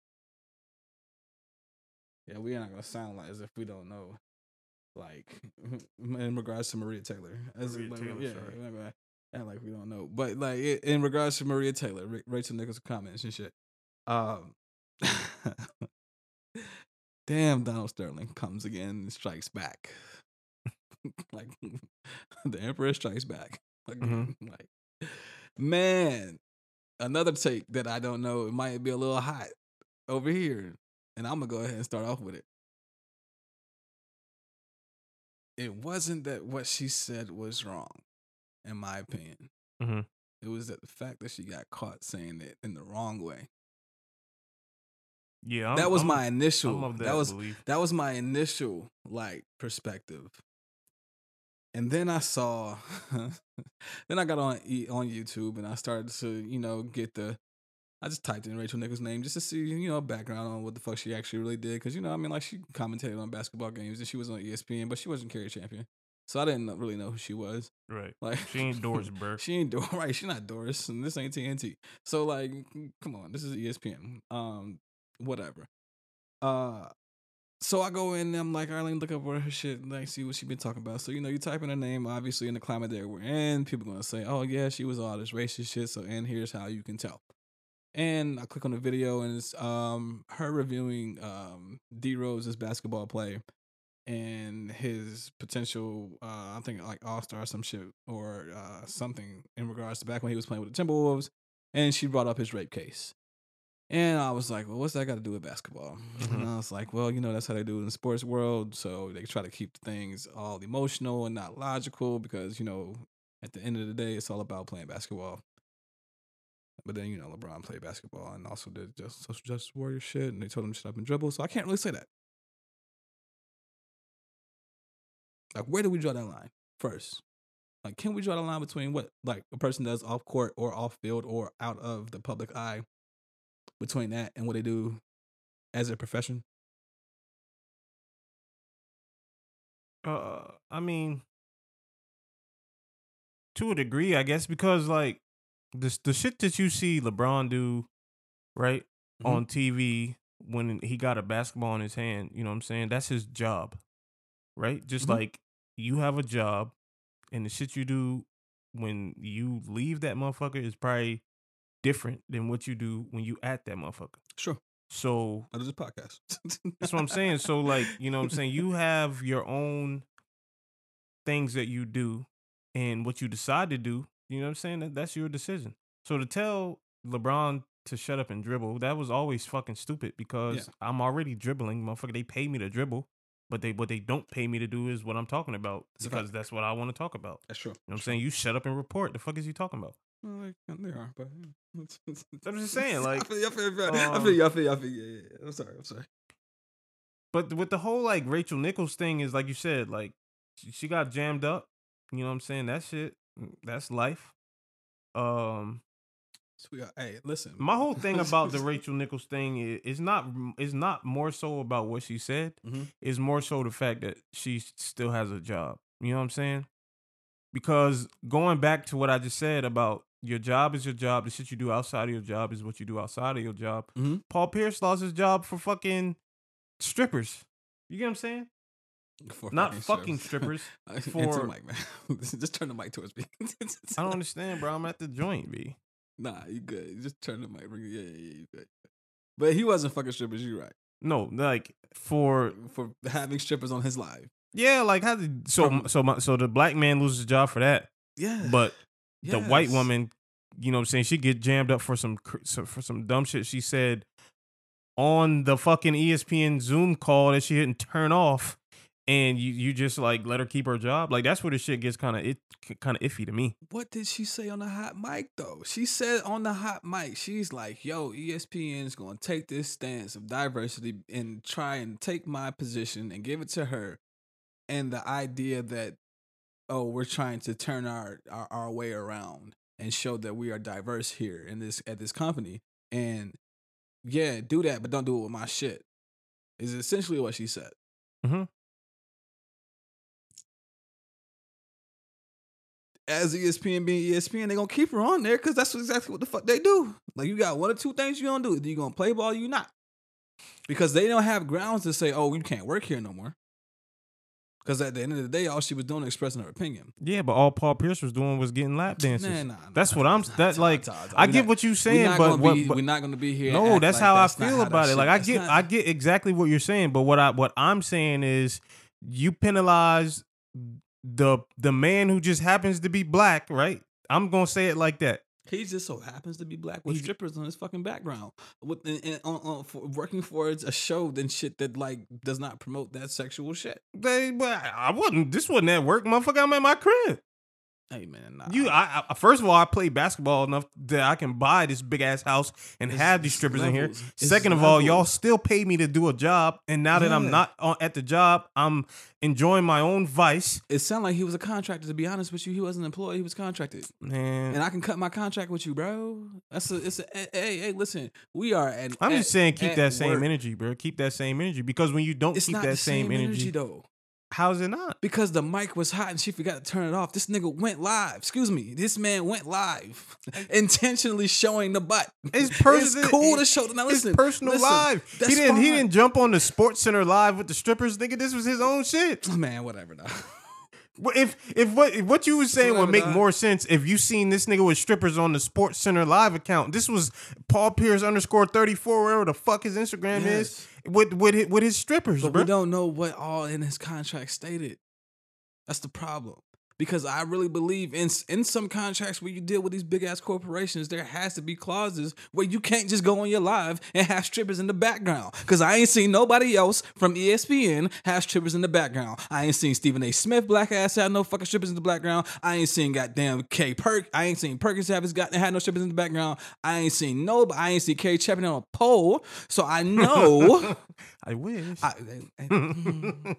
Yeah, we're not gonna sound like as if we don't know. Like [laughs] in regards to Maria Taylor, as Maria like, Taylor, yeah, sorry. act like we don't know. But like in regards to Maria Taylor, Rachel Nichols' comments and shit. Um, [laughs] damn, Donald Sterling comes again and strikes back. [laughs] like the Emperor strikes back. Again. [laughs] Like man, another take that I don't know. It might be a little hot over here, and I'm gonna go ahead and start off with it. It wasn't that what she said was wrong, in my opinion. Mhm. It was that the fact that she got caught saying it in the wrong way. yeah. I'm, that was I'm- my initial. That, that was belief. that was my initial like perspective and then i saw [laughs] then i got on on youtube and i started to you know get the i just typed in rachel nichols name just to see you know background on what the fuck she actually really did because you know i mean like she commentated on basketball games and she was on espn but she wasn't Cari Champion so i didn't really know who she was Right. [laughs] like She ain't Doris [laughs] Burke. she ain't Doris, right? She not Doris, and this ain't TNT. So like, come on, this is ESPN. Um, whatever. Uh, so I go in, and I'm like, Arlene, look up what her shit, like, see what she been talking about. So you know, you type in her name, obviously in the climate that we're in, people gonna say, oh yeah, she was all this racist shit. So and here's how you can tell. And I click on the video, and it's um her reviewing um D Rose's basketball play and his potential uh I think like all star or some shit or uh something in regards to back when he was playing with the Timberwolves and she brought up his rape case. And I was like, well, what's that got to do with basketball? Mhm. And I was like, well, you know, that's how they do it in the sports world. So they try to keep things all emotional and not logical because, you know, at the end of the day, it's all about playing basketball. But then, you know, LeBron played basketball and also did just social justice warrior shit. And they told him to shut up and dribble. So I can't really say that. Like, where do we draw that line first? Like, can we draw the line between what, like, a person does off court or off field or out of the public eye between that and what they do as a profession? Uh, I mean, to a degree, I guess, because like the the shit that you see LeBron do, right, Mhm. on TV when he got a basketball in his hand, you know what I'm saying? That's his job, right? Just Mhm. like you have a job, and the shit you do when you leave that motherfucker is probably different than what you do when you at that motherfucker. Sure. So I do this podcast. [laughs] that's what I'm saying. So like, you know what I'm saying? You have your own things that you do and what you decide to do, you know what I'm saying? That, that's your decision. So to tell LeBron to shut up and dribble, that was always fucking stupid because I'm already dribbling, motherfucker. They pay me to dribble, but they what they don't pay me to do is what I'm talking about a because that's what I want to talk about. That's true. You know what I'm saying? You shut up and report. The fuck is you talking about? Well, like, uh, they are, but. [laughs] I'm just saying, like, I feel you. I feel you. I um, feel you. I feel you. I feel you. Yeah, yeah, yeah. I'm sorry. I'm sorry. But with the whole like Rachel Nichols thing is like you said, like she, got jammed up. You know what I'm saying? That shit, mm, that's life. Um, So we got, hey, listen. my whole thing [laughs] about the Rachel Nichols thing is, is not is not more so about what she said. Mhm. It's more so the fact that she still has a job. You know what I'm saying? Because going back to what I just said about your job is your job, the shit you do outside of your job is what you do outside of your job. Mhm. Paul Pierce lost his job for fucking strippers. You get what I'm saying? For Not fucking strippers. [laughs] For- mic, man. [laughs] Just turn the mic towards me. I don't understand, bro. I'm at the joint, B. [laughs] Nah, you good. You Just turn the mic. Yeah, yeah, yeah, you good. But he wasn't fucking strippers. You right No, like for for having strippers on his live. yeah, like how did so From- so my, so the black man loses his job for that, Yeah, but the white woman, you know, what I'm saying she get jammed up for some for some dumb shit she said on the fucking ESPN Zoom call that she didn't turn off, and you you just like let her keep her job. Like that's where the shit gets kind of it kind of iffy to me. What did she say on the hot mic though? She said on the hot mic, she's like, "Yo, ESPN's going to take this stance of diversity and try and take my position and give it to her." And the idea that oh, we're trying to turn our, our our way around and show that we are diverse here in this at this company. And yeah, do that, but don't do it with my shit. Is essentially what she said. Mhm. As ESPN being ESPN, they're gonna keep her on there because that's exactly what the fuck they do. Like you got one or two things you gonna do. Either you gonna play ball, or you not. Because they don't have grounds to say, "Oh, you can't work here no more." Because at the end of the day, all she was doing was expressing her opinion. Yeah, but all Paul Pierce was doing was getting lap dances. Nah, nah, That's nah, what I'm. That like. I get what you're saying, but what? be, but- we're not gonna be here. No, that's like how that's I feel about it. Like I get, not- I get exactly what you're saying, but what I what I'm saying is you penalize the the man who just happens to be black, right? I'm gonna say it like that. He just so happens to be black with He- strippers on his fucking background, with and, and, on, on, for working for a show then shit that like does not promote that sexual shit. They, but I wasn't. This wasn't at work, motherfucker. I'm at my crib. Hey man, nah. You, I, I first of all, I play basketball enough that I can buy this big ass house and It's- have these strippers in here. It's Second of all, y'all still pay me to do a job, and now that I'm not on, at the job, I'm enjoying my own vice. it sounded like he was a contractor. To be honest with you, he wasn't employed. He was contracted, Man, and I can cut my contract with you, bro. That's a. It's a. Hey, hey, listen, we are. At, I'm at- just saying, keep at that same work. energy, bro. Keep that same energy because when you don't It's keep not that the same, energy, though. How's it not? Because the mic was hot and she forgot to turn it off. This nigga went live. Excuse me. This man went live, intentionally showing the butt. It's It's personal. cool to show. Now listen, it's personal listen, live. He didn't. He didn't jump on the Sports Center live with the strippers, nigga. This was his own shit. Man, whatever. Now. If if what if what you were saying would make more sense if you seen this nigga with strippers on the Sports Center live account. This was Paul Pierce underscore thirty four, wherever the fuck his Instagram is, with with his, with his strippers, But bro. we don't know what all in his contract stated. That's the problem. Because I really believe in in some contracts where you deal with these big ass corporations, there has to be clauses where you can't just go on your live and have strippers in the background. Because I ain't seen nobody else from ESPN have strippers in the background. I ain't seen Stephen A. Smith black ass have no fucking strippers in the background. I ain't seen goddamn K Perk. I ain't seen Perkins have his got had no strippers in the background. I ain't seen no. I ain't seen Cari Champion on a pole. So I know. [laughs] I wish. I, I- eh, I- eh, mm.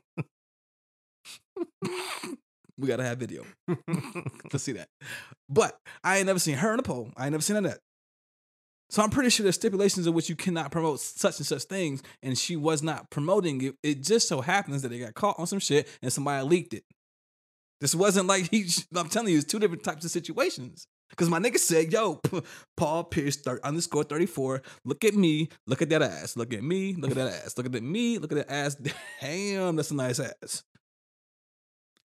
[laughs] we gotta have video. [laughs] Let's see that. But I ain't never seen her in a pole. I ain't never seen that. So I'm pretty sure there's stipulations in which you cannot promote such and such things, and she was not promoting it. It just so happens that they got caught on some shit and somebody leaked it. This wasn't like he. I'm telling you, it's two different types of situations. Because my nigga said, "Yo, Paul Pierce thir- underscore 34. Look at me. Look at that ass. Look at me. Look at that ass. Look at me. Look at that ass. [laughs] Damn, that's a nice ass."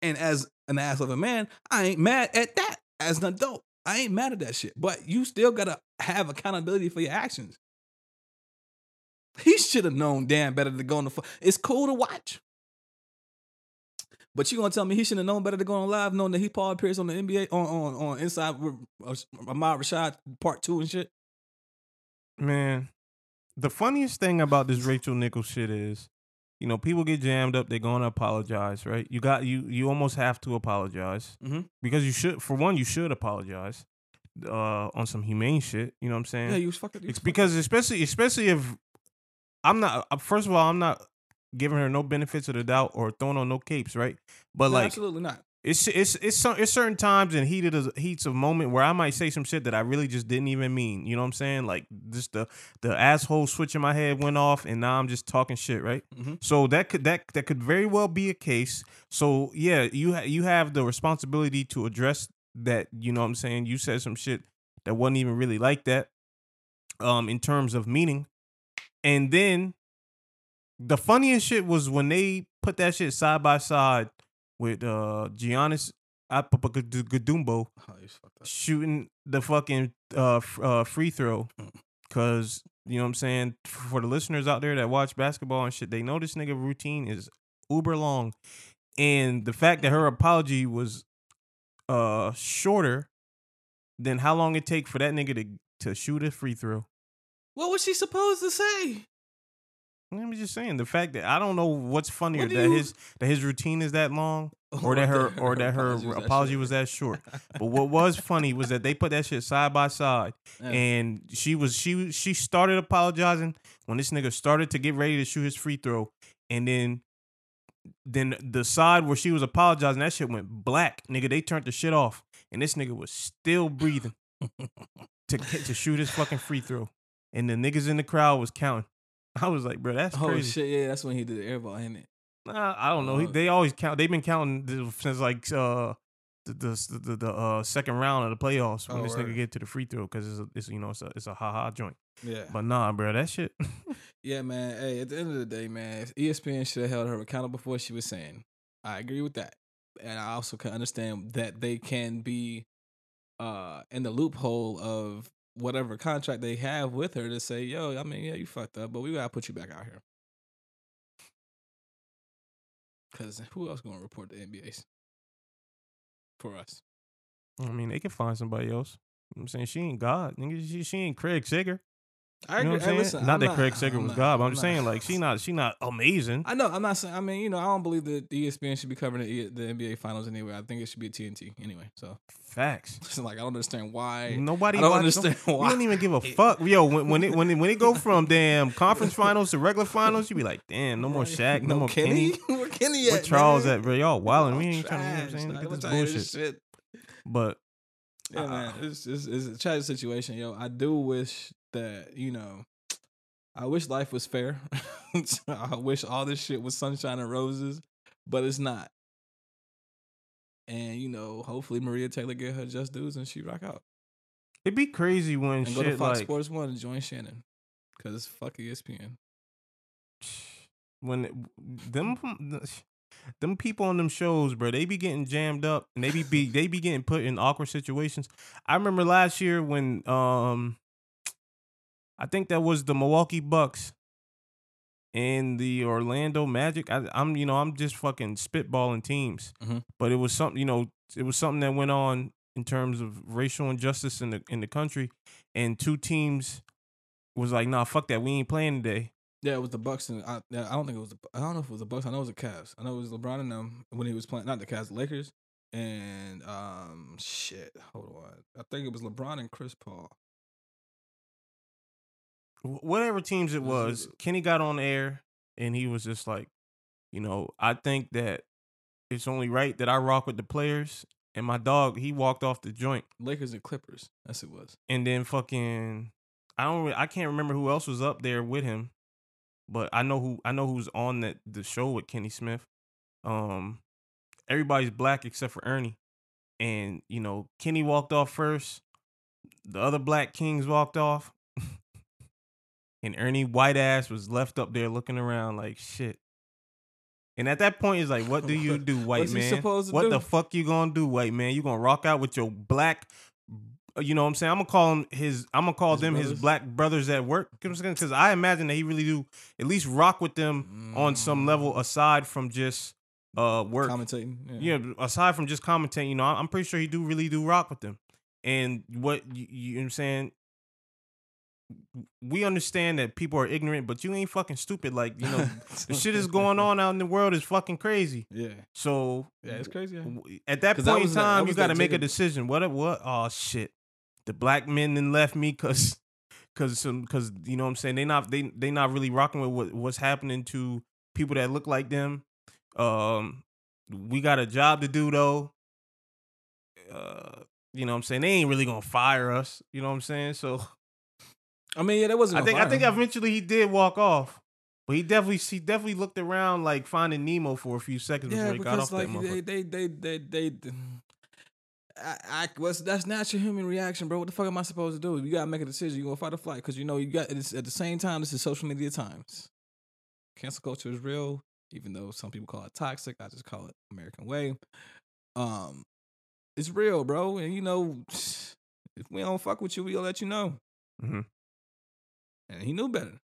And as an ass of a man, I ain't mad at that. As an adult, I ain't mad at that shit. But you still gotta have accountability for your actions. He should have known damn better to go on the. Fu- it's cool to watch. But you gonna tell me he should have known better to go on live, knowing that he Paul Pierce on the NBA on on on inside uh, Ahmad Rashad part two and shit. Man, the funniest thing about this Rachel Nichols shit is, you know, people get jammed up. They're going to apologize, right? You got you. You almost have to apologize Mhm. because you should. For one, you should apologize uh, on some humane shit. You know what I'm saying? Yeah, you was fucking. you was It's fucking- because especially especially if I'm not uh, first of all I'm not giving her no benefits of the doubt or throwing on no capes, right? But No, like absolutely not. It's it's it's some it's certain times and heated of heats of moment where I might say some shit that I really just didn't even mean. You know what I'm saying? Like just the the asshole switch in my head went off and now I'm just talking shit, right? Mhm. So that could that that could very well be a case. So yeah, you ha- you have the responsibility to address that. You know what I'm saying? You said some shit that wasn't even really like that, um, in terms of meaning. And then the funniest shit was when they put that shit side by side with uh Giannis Antetokounmpo Oh, you was fucked up. shooting the fucking uh, f- uh free throw Mm. cuz you know what I'm saying for the listeners out there that watch basketball and shit they know this nigga routine is uber long and the fact that her apology was uh shorter than how long it take for that nigga to to shoot a free throw What was she supposed to say? I'm just saying the fact that I don't know what's funnier do that you- his that his routine is that long [laughs] or that her or that [laughs] her apology was that short. [laughs] But what was funny was that they put that shit side by side, Yeah. and she was she she started apologizing when this nigga started to get ready to shoot his free throw, and then then the side where she was apologizing, that shit went black, nigga. They turned the shit off, and this nigga was still breathing to to shoot his fucking free throw, and the niggas in the crowd was counting. [laughs] I was like, bro, that's Oh crazy. shit! Yeah, that's when he did the airball, ain't it? Nah, I don't know. He- Uh, they always count. They've been counting since like uh the the the, the uh, second round of the playoffs when Oh, this nigga get to the free throw because it's, a, it's you know it's a it's a ha ha joint. Yeah. But nah, bro, that shit. [laughs] Yeah, man. Hey, at the end of the day, man, ESPN should have held her accountable for what she was saying. I agree with that, and I also can understand that they can be uh in the loophole of whatever contract they have with her to say, "Yo, I mean, yeah, you fucked up, but we gotta put you back out here." Because who else gonna report the NBA's for us? I mean, they can find somebody else. I'm saying she ain't God. She, she ain't Craig Sager. I You know agree. Hey, listen, not I'm that Craig Sager was not- God, but I'm, I'm just not- saying like she not she not amazing. I know. I'm not saying. I mean, you know, I don't believe that the ESPN should be covering the, the NBA finals anyway. I think it should be a TNT anyway. So Facts. it's [laughs] like I don't understand why. Nobody I don't watch- understand We why. don't even give a [laughs] fuck. Yo, when when it when it, when it go from damn conference finals to regular finals, you be like, damn, no more Shaq, no, more Kenny. [laughs] Where Kenny at? Where Charles man? at, bro? Y'all wilding. We ain't trying to, you know what I'm saying? dog. Get I'm this bullshit. shit. But Yeah, man, it's just it's a tragic situation, yo. I do wish that you know, I wish life was fair. [laughs] I wish all this shit was sunshine and roses, but it's not. And you know, hopefully Maria Taylor get her just dues and she rock out it'd be crazy when and go to Fox like Sports One and join Shannon, cause it's fuck ESPN. [sighs] when it- them [sighs] them people on them shows, bro, they be getting jammed up and they be, be they be getting put in awkward situations. I remember last year when um I think that was the Milwaukee Bucks and the Orlando Magic. I, I'm you know I'm just fucking spitballing teams, Mhm. but it was something you know it was something that went on in terms of racial injustice in the in the country, and two teams was like, nah, fuck that, we ain't playing today. Yeah, it was the Bucks, and I, I don't think it was the. I don't know if it was the Bucks. I know it was the Cavs. I know it was LeBron and them when he was playing. Not the Cavs, the Lakers, and um, shit. Hold on, I think it was LeBron and Chris Paul. Wh- Whatever teams it Was was, Kenny got on air and he was just like, you know, I think that it's only right that I rock with the players. And my dog, he walked off the joint. Lakers and Clippers. That's it was. and then fucking I don't I can't remember who else was up there with him, but I know who I know who's on that the show with Kenny Smith. Um, everybody's black except for Ernie, and you know Kenny walked off first. The other black kings walked off, and Ernie white ass was left up there looking around like shit. And at that point, it's like, what do you [laughs] do, white man? supposed to what do? the fuck you gonna do, white man? You gonna rock out with your black you know what I'm saying? I'm gonna call him his. I'm gonna call His them his black brothers at work. Because I imagine that he really do at least rock with them on some level aside from just uh work. Commentating. Yeah, aside from just commentating, you know, I'm pretty sure he do really do rock with them. And what you, you know what I'm saying? We understand that people are ignorant, but you ain't fucking stupid. Like you know, the shit is [laughs] going on out in the world is fucking crazy. Yeah. So Yeah, it's crazy. Yeah. at that point in that- that time, you got to that make a decision. What? What? Oh shit! The black men then left me because, because [laughs] some, because you know what I'm saying they not they they not really rocking with what, what's happening to people that look like them. Um, we got a job to do though. Uh, you know what I'm saying they ain't really gonna fire us. You know what I'm saying? So I mean, yeah, that wasn't. I think I think eventually he did walk off. But he definitely he definitely looked around like finding Nemo for a few seconds Yeah, before he got off because like that motherfucker. they, they, they, they, they. I, I what's that's natural human reaction, bro. What the fuck am I supposed to do? You gotta make a decision. You gonna fight or flight because you know you got it's, at the same time. This is social media times. Cancel culture is real, even though some people call it toxic. I just call it American way. Um, it's real, bro. And you know, [sighs] if we don't fuck with you, we'll let you know. Mhm. And he knew better.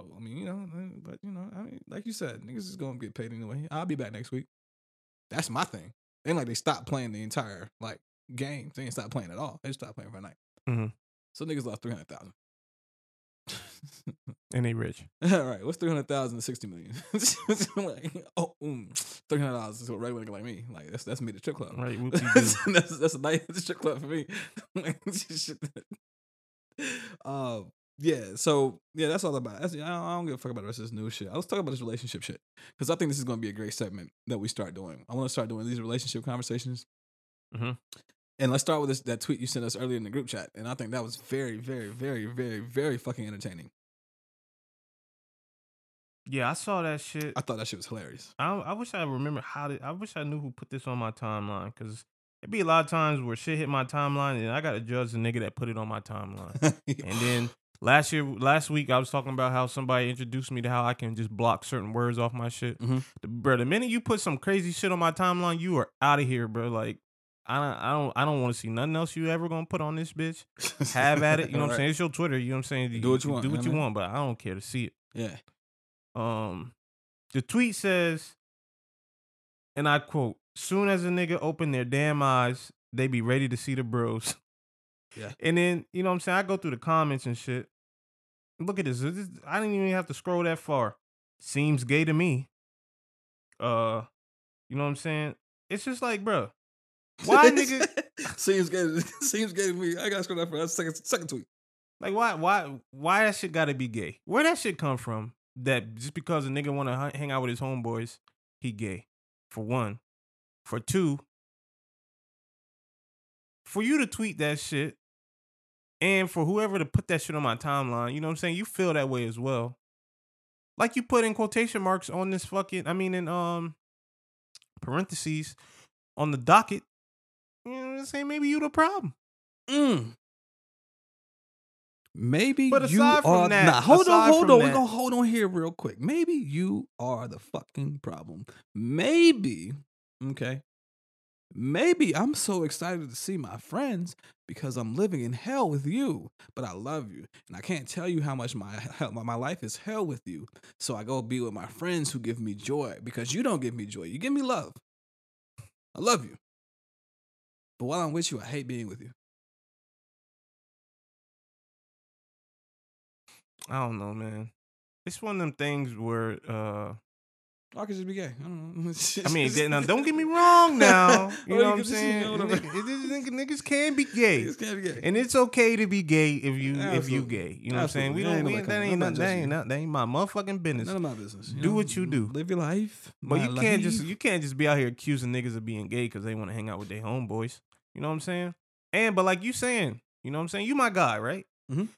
Oh, I mean, you know, but you know, I mean, like you said, niggas is gonna get paid anyway. I'll be back next week. That's my thing. Ain't like they stopped playing the entire like game. They ain't stopped playing at all. They just stopped playing for a night. Mhm. So niggas lost three hundred thousand. [laughs] and they rich. all right, what's three hundred thousand to sixty million? [laughs] like, oh, mm, three hundred dollars is a regular nigga like me. Like that's that's me the strip club. Right, [laughs] that's, that's that's a night at the strip club for me. um, yeah. So yeah, that's all about. That's, I, don't, I don't give a fuck about the rest of this new shit. I was talk about this relationship shit because I think this is going to be a great segment that we start doing. I want to start doing these relationship conversations. Mhm. And let's start with this that tweet you sent us earlier in the group chat, and I think that was very, very, very, very, very fucking entertaining. Yeah, I saw that shit. I thought that shit was hilarious. I I wish I remember how to. I wish I knew who put this on my timeline because it be a lot of times where shit hit my timeline and I gotta judge the nigga that put it on my timeline. [laughs] and then last year, last week, I was talking about how somebody introduced me to how I can just block certain words off my shit. Mhm. Bro, the minute you put some crazy shit on my timeline, you are out of here, bro. Like. I don't, I don't, I don't want to see nothing else you ever gonna put on this bitch. Have at it, you [laughs] know what I'm saying? It's your Twitter, you know what I'm saying? Do what you want, do what you I mean? want, but I don't care to see it. Yeah. Um, the tweet says, and I quote: "Soon as a nigga open their damn eyes, they be ready to see the bros." [laughs] Yeah. And then you know what I'm saying? I go through the comments and shit. Look at this. this I didn't even have to scroll that far. Seems gay to me. Uh, you know what I'm saying? It's just like, bro, why [laughs] nigga? seems gay. [laughs] Seems good to me. I gotta scroll that for that second second tweet. Like why why why that shit got to be gay? Where that shit come from? That just because a nigga want to hang out with his homeboys, he gay. For one, for two, for you to tweet that shit, and for whoever to put that shit on my timeline, you know what I'm saying? You feel that way as well. Like you put in quotation marks on this fucking, I mean in um parentheses on the docket. You know what I'm saying? Maybe you the problem. Mm. Maybe But you aside from are. that- nah, hold on, hold on. We're gonna hold on here real quick. Maybe you are the fucking problem. Maybe, okay. Maybe I'm so excited to see my friends because I'm living in hell with you, but I love you, and I can't tell you how much my [laughs] my, life is hell with you. So I go be with my friends who give me joy because you don't give me joy. You give me love. I love you. But while I'm with you, I hate being with you. I don't know, man. It's one of them things where uh I could just be gay. I don't know. [laughs] I mean, then- now, don't get me wrong [laughs] now. You know what I'm you saying? know. Niggas, niggas- niggas can be [laughs] gay. Niggas can't be gay. And it's okay to be gay if you if you gay. You know what I'm saying? We Absolutely. don't we, that ain't I'm not, not that ain't you. not, that ain't my motherfucking business. None of my business. Do what you do. Live your life. But you can't just you can't just be out here accusing niggas of being gay because they want to hang out with their homeboys. You know what I'm saying? And but like you saying, you know what I'm saying? You my guy, right? Mhm.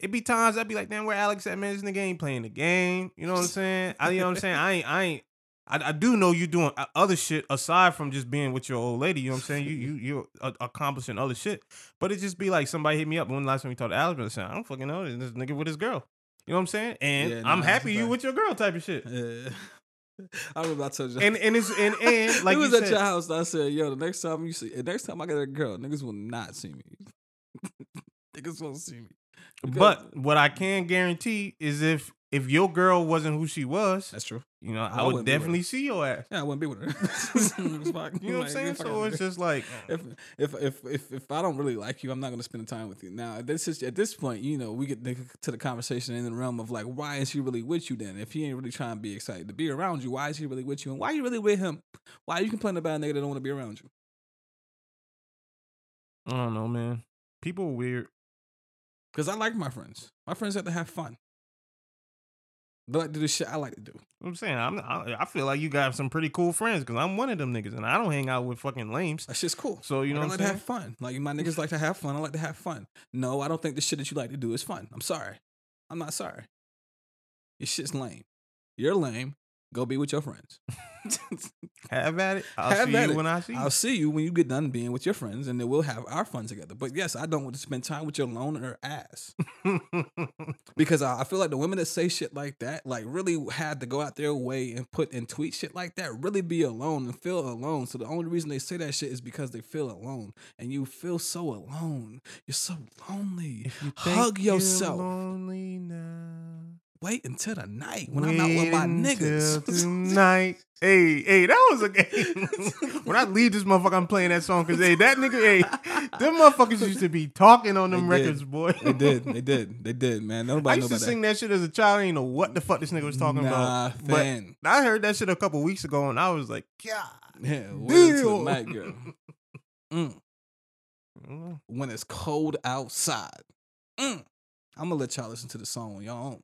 It be times I'd be like, damn, where Alex at, man? This nigga ain't playing the game. You know what I'm saying? I, you know what I'm saying? I ain't, I ain't. I, I do know you doing uh, other shit aside from just being with your old lady. You know what I'm saying? You you you're accomplishing other shit. But it just be like somebody hit me up when the last time we talked to Alex. I said, I don't fucking know this nigga with his girl. You know what I'm saying? And Yeah, nah, I'm happy you with your girl type of shit. Yeah. [laughs] I remember I told you. And and it's and [laughs] and like he you was at said, your house. I said, "Yo, the next time you see, the next time I get a girl, niggas will not see me. [laughs] niggas won't see me. Because- But what I can guarantee is if if your girl wasn't who she was, that's true. you know, I I would wouldn't be with definitely see your ass. Yeah, I wouldn't be with her. [laughs] [laughs] You know what I'm saying? So it's just like [laughs] if if if if if I don't really like you, I'm not gonna spend the time with you. Now, this is at this point, you know, we get to the conversation in the realm of like, why is he really with you? Then, if he ain't really trying to be excited to be around you, why is he really with you? And why are you really with him? Why are you complaining about a nigga that don't want to be around you? I don't know, man. People are weird. Because I like my friends. My friends have to have fun. They like to do the shit I like to do. I'm saying I'm, I, I feel like you got some pretty cool friends because I'm one of them niggas and I don't hang out with fucking lames. That shit's cool. So you know I what like to have fun. Like my niggas like to have fun. I like to have fun. No, I don't think the shit that you like to do is fun. I'm sorry. I'm not sorry. Your shit's lame. You're lame. Go be with your friends. [laughs] Have at it. I'll Have see at you it. when I see you. I'll see you when you get done being with your friends, and then we'll have our fun together. But yes, I don't want to spend time with your loner ass [laughs] because I, I feel like the women that say shit like that, like really had to go out their way and put and tweet shit like that, really be alone and feel alone. So the only reason they say that shit is because they feel alone, and you feel so alone. You're so lonely. You Hug yourself. lonely now. Wait until the night when I'm out with my niggas. tonight. hey, hey, that was a game. [laughs] when I leave this motherfucker, I'm playing that song because hey, that nigga, hey, them motherfuckers used to be talking on them They did. records, boy. they did. [laughs] They did. They did. Man, nobody I know used to about sing that shit as a child. I didn't know what the fuck this nigga was talking Nah, about. But. I heard that shit a couple weeks ago, and I was like, God. Yeah, wait until the night, girl. [laughs] Mm. Mm. when it's cold outside. Mm. I'm gonna let y'all listen to the song on your own.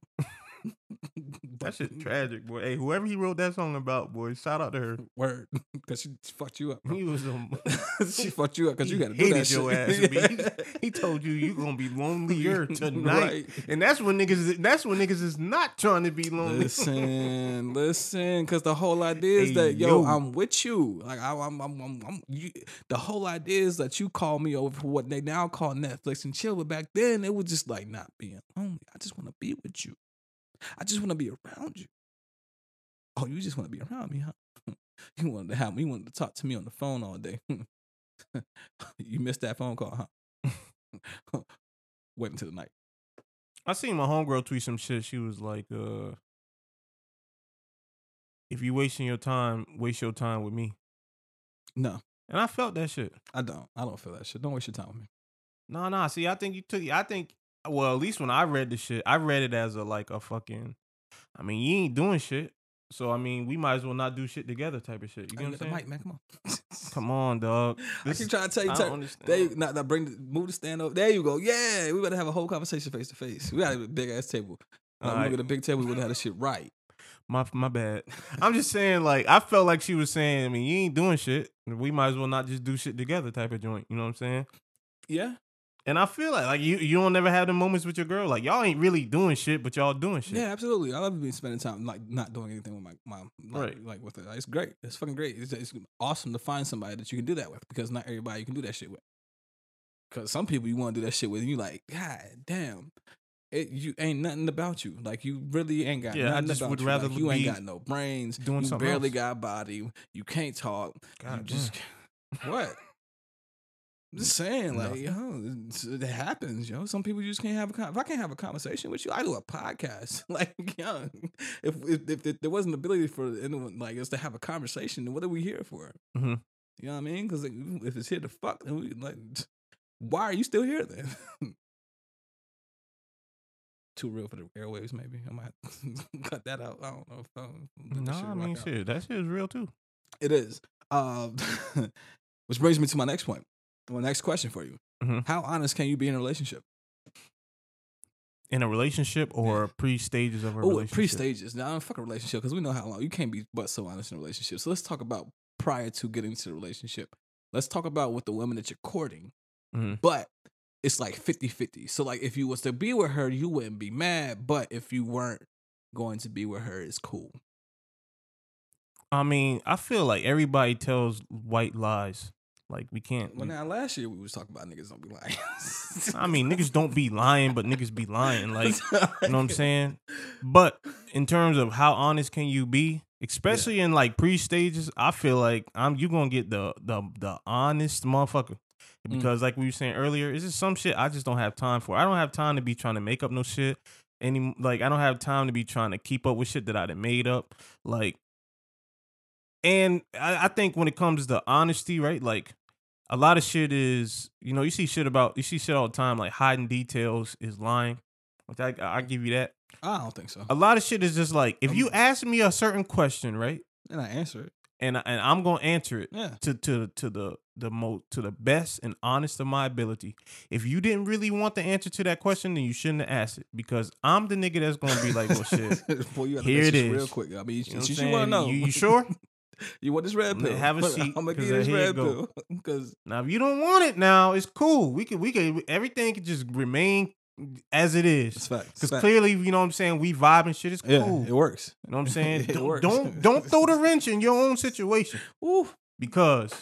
That shit [laughs] tragic, boy. Hey, whoever he wrote that song about, boy, shout out to her. Word, [laughs] because she fucked you up. bro. He was a [laughs] she fucked you up because you got to do that your shit. ass. He told you you gonna be lonelier tonight, Right. and that's when niggas. That's when niggas is not trying to be lonely. Listen, listen, because the whole idea is Hey, that yo, yo. I'm with you. Like I, I'm, I'm, I'm, I'm you, the whole idea is that you call me over for what they now call Netflix and chill. But back then, it was just like not being lonely. I just want to be with you. I just want to be around you. Oh, you just want to be around me, huh? [laughs] You wanted to have me. You wanted to talk to me on the phone all day. [laughs] you missed that phone call, huh? [laughs] Wait until the night. I seen my homegirl tweet some shit. She was like, uh, "If you wasting your time, waste your time with me." No, And I felt that shit. I don't. I don't feel that shit. Don't waste your time with me. No, no. See, I think you took. I think. Well, at least when I read the shit, I read it as a like a fucking. I mean, you ain't doing shit, so I mean, we might as well not do shit together, type of shit. You get what I'm mic, saying? man. Come on. Come on, dog. [laughs] I This keep is- trying to tell you, I understand. they not, not bring the move the stand up. There you go. Yeah, we better have a whole conversation face to face. We got a big ass table. Like, we Alright. gonna a big table. We would have the [laughs] shit right. My my bad. I'm just saying, like, I felt like she was saying, I mean, you ain't doing shit. We might as well not just do shit together, type of joint. You know what I'm saying? Yeah, And I feel like, like you, you don't never have the moments with your girl. Like y'all ain't really doing shit, but y'all doing shit. yeah, absolutely. I love being spending time like not doing anything with my mom. Like, Right. like with it. It's great. It's fucking great. It's, it's awesome to find somebody that you can do that with because not everybody you can do that shit with. Because some people you want to do that shit with, and you like, God damn. It, you ain't nothing about you. Like you really ain't got Yeah, I just would you. rather like, you ain't got no brains. doing you something barely else. got body. You can't talk. God you just what? I'm just saying, like, yo, it's- it happens, yo. Some people you just can't have a con- if I can't have a conversation with you, I do a podcast. [laughs] like, yo, if, if if, if there wasn't ability for anyone like us to have a conversation, then what are we here for? Mhm. You know what I mean? Because if it's here to fuck, then we, like, [laughs] why are you still here then? [laughs] Too real for the airwaves, maybe. I might cut that out. I don't know. If, um, No, that shit I mean out. shit. That shit is real too. It is. Um, which brings me to my next point. My next question for you: Mhm. How honest can you be in a relationship? In a relationship or pre stages of a Oh, relationship. pre stages. Now, fuck a relationship because we know how long you can't be but so honest in a relationship. So let's talk about prior to getting into the relationship. Let's talk about with the women that you're courting, Mhm. but it's like 50 50. So, like, if you was to be with her, you wouldn't be mad, but if you weren't going to be with her, it's cool. I mean, I feel like everybody tells white lies. Like we can't. Well, we- now last year we was talking about niggas don't be lying. [laughs] I mean, niggas don't be lying, but niggas be lying. Like you know what I'm [laughs] saying? But in terms of how honest can you be, especially in like pre stages, I feel like I'm you gonna get the the the honest motherfucker. Mm. Because like we were saying earlier, it's just some shit I just don't have time for. I don't have time to be trying to make up no shit. Any like I don't have time to be trying to keep up with shit that I done made up. Like and I, I think when it comes to honesty, right? Like a lot of shit is, you know, you see shit about you see shit all the time, like hiding details is lying. Which I I give you that. I don't think so. A lot of shit is just like if you ask me a certain question, right, And I answer it. and I- and I'm gonna answer it Yeah. to to to the the mo to the best and honest of my ability. If you didn't really want the answer to that question, then you shouldn't have asked it because I'm the nigga that's gonna be like, well, shit. [laughs] Boy, you Here it real quick. I mean, you, You know what you, want to know. You- you sure? You want this red pill? have a [laughs] seat, I'm gonna give you uh, this red pill [laughs] because Now, if you don't want it now, it's cool. We could we could everything could just remain as it is. Because clearly, you know what I'm saying, we vibe and shit is cool. yeah, it works. you know what I'm [laughs] saying? it don't, works. don't don't throw the wrench in your own situation. Ooh, Because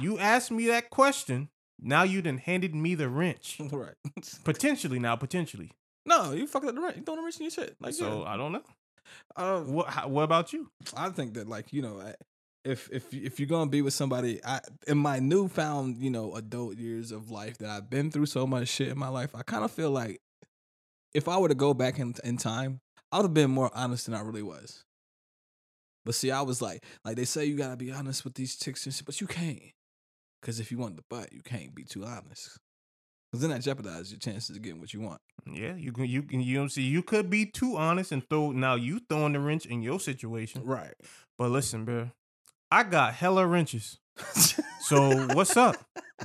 you asked me that question, now you done handed me the wrench. right. Potentially now, potentially. no, you fucking up the right. You throwing the rich in your shit. Like So yeah. I don't know. Um, What how, what about you? I think that like you know, if if if you're gonna be with somebody, I in my newfound you know adult years of life that I've been through so much shit in my life, I kind of feel like if I were to go back in in time, I would have been more honest than I really was. But see, I was like, like they say you gotta be honest with these chicks and shit, but you can't, because if you want the butt, you can't be too honest, because then that jeopardizes your chances of getting what you want. Yeah, you can you can you know see you could be too honest and throw now you throwing the wrench in your situation. Right. But listen, bro, I got hella wrenches. So [laughs] what's up?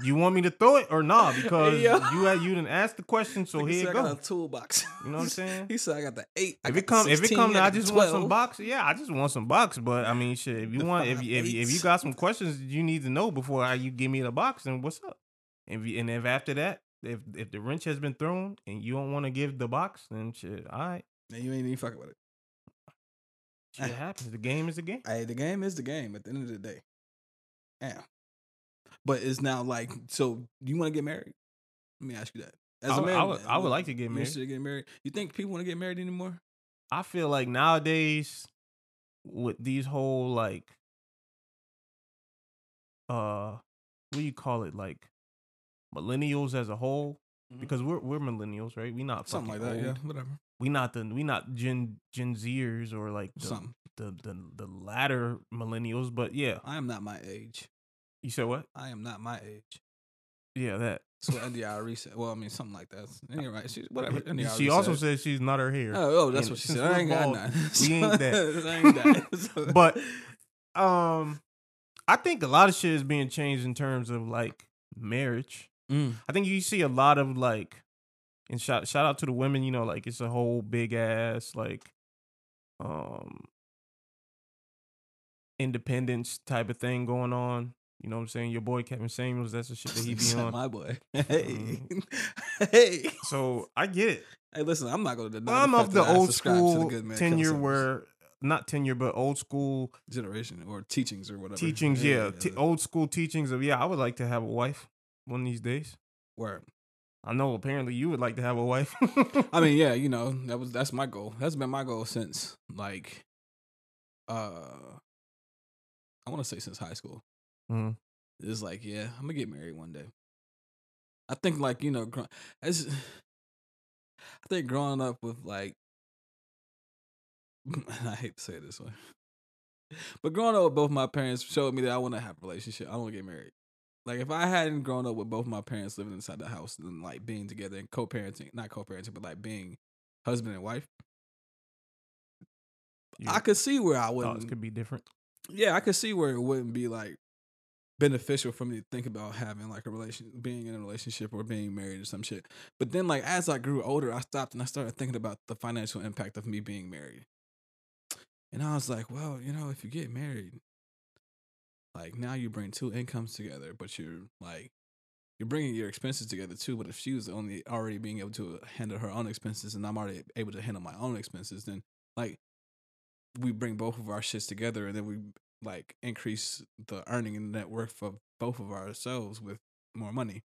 You want me to throw it or not? Because Yo. you had you didn't ask the question, so here it I got go. a toolbox. You know what I'm [laughs] saying? He said I got the eight. I If it come, the if it 16, come, I the just want some 12. box. Yeah, I just want some box. But I mean, shit. If you The want, if you, if, you- if you got some questions you need to know before you give me the box, then what's up? And if, and if after that, if if the wrench has been thrown and you don't want to give the box, then shit, all right, Then you ain't even fucking with it. shit [laughs] happens. The game is the game. Hey, the game is the game at the end of the day. Yeah. But it's now like, so you want to get married? Let me ask you that. As I a I would- man, I would like to get married. getting married. You think people want to get married anymore? I feel like nowadays with these whole like uh what do you call it like millennials as a whole Mhm. because we're we're millennials right we not Something like that. old. Yeah, whatever. we not the we not gen gen zers or like the, Something. the the the latter millennials but yeah I am not my age. you said what I am not my age. yeah that So NDI said. Well, I mean, something like that. [laughs] Anyway, right. She, whatever. [laughs] She also said. said she's not her hair Oh, oh, that's And what she said. [laughs] I ain't got none. we ain't that. I ain't that. But um i think a lot of shit is being changed in terms of like marriage Mm. I think you see a lot of like, and shout shout out to the women. You know, like it's a whole big ass like, um, independence type of thing going on. You know what I'm saying? Your boy Kevin Samuels, that's the shit that he [laughs] be on. my boy. [laughs] Hey, Mhm. [laughs] hey. So I get it. Hey, listen, I'm not going to deny. But I'm of the old the school good man tenure where not tenure, but old school generation or teachings or whatever teachings. Yeah, t- old school teachings of yeah. I would like to have a wife one of these days. Word. I know apparently you would like to have a wife. I mean, yeah, you [laughs] know, that was that's my goal. That's been my goal since like, uh, I want to say since high school. Mm-hmm. It's like, yeah, I'm gonna get married one day. I think like you know, gr- as [sighs] I think growing up with like, [laughs] I hate to say it this way, [laughs] but growing up with both my parents showed me that I want to have a relationship. I want to get married. Like if I hadn't grown up with both my parents living inside the house and like being together and co-parenting, not co-parenting, but like being husband and wife, I could see where I thoughts wouldn't. could be different. yeah, I could see where it wouldn't be like beneficial for me to think about having like a relation, being in a relationship or being married or some shit. But then, like as I grew older, I stopped and I started thinking about the financial impact of me being married. And I was like, well, you know, if you get married, like now you bring two incomes together, but you're like you're bringing your expenses together too. But if she was only already being able to handle her own expenses, and I'm already able to handle my own expenses, then like we bring both of our shits together, and then we like increase the earning and net worth of both of ourselves with more money.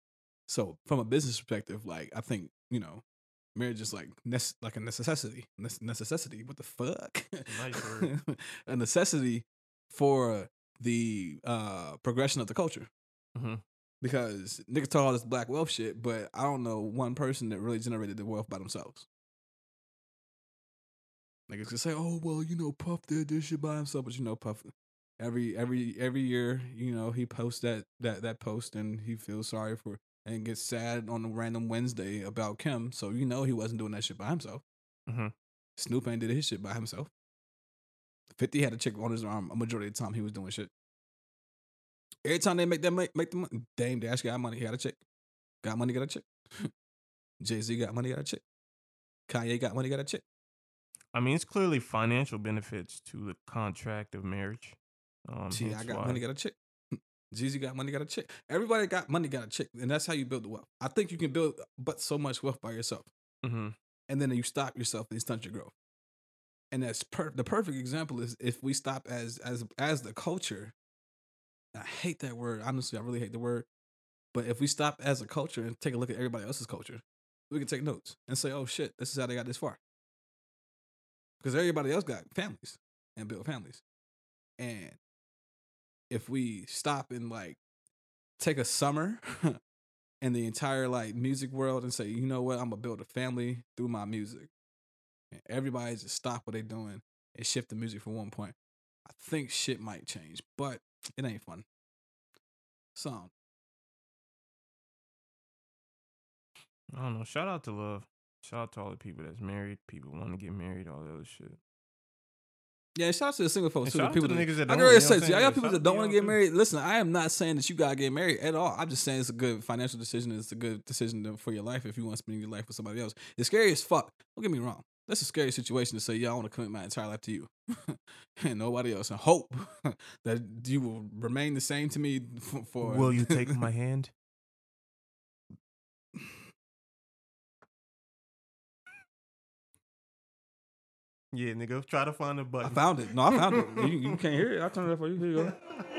So from a business perspective, like I think you know, marriage is like nece- like a necessity. Nece- necessity. What the fuck? [laughs] A necessity for the uh progression of the culture. Mhm. Because niggas talk all this black wealth shit, but I don't know one person that really generated the wealth by themselves. Niggas can say, "Oh well, you know, Puff did this shit by himself," but you know, Puff every every every year, you know, he posts that that that post and he feels sorry for and gets sad on a random Wednesday about Kim. So you know he wasn't doing that shit by himself. Mhm. Snoop ain't did his shit by himself. Fifty had a chick on his arm a majority of the time he was doing shit. Every time they make that make, make the money, Dame Dash got money, he got a chick. Got money, got a chick. [laughs] Jay Z got money, got a chick. Kanye got money, got a chick. I mean, it's clearly financial benefits to the contract of marriage. Um, See, I got why- money, got a chick. [laughs] Jeezy got money, got a chick. Everybody got money, got a chick, and that's how you build the wealth. I think you can build, but so much wealth by yourself, Mhm. and then you stop yourself and you stunt your growth. And that's per- the perfect example is if we stop as as as the culture. I hate that word. Honestly, I really hate the word. But if we stop as a culture and take a look at everybody else's culture, we can take notes and say, "Oh shit, this is how they got this far." Because everybody else got families and built families, and if we stop and like take a summer [laughs] in the entire like music world and say, you know what, I'm gonna build a family through my music, and everybody just stop what they're doing and shift the music for one point, I think shit might change, but it ain't fun. So I don't know. Shout out to love. Shout out to all the people that's married, people want to get married, all the other shit. yeah, shout out to the single folks too. The out to people the that, niggas that I don't, can already say, I'm so saying? I Yeah, got people that don't want to get married. Listen, I am not saying that you gotta get married at all. I'm just saying it's a good financial decision. It's a good decision for your life if you want to spend your life with somebody else. It's scary as fuck. Don't get me wrong. That's a scary situation to say, yeah, I want to commit my entire life to you [laughs] and nobody else, and hope [laughs] that you will remain the same to me for. for Will you take my [laughs] hand? Yeah, nigga, try to find a I button. I found it. No, I found it. You, you can't hear it. I'll turn it up for you. Here you go.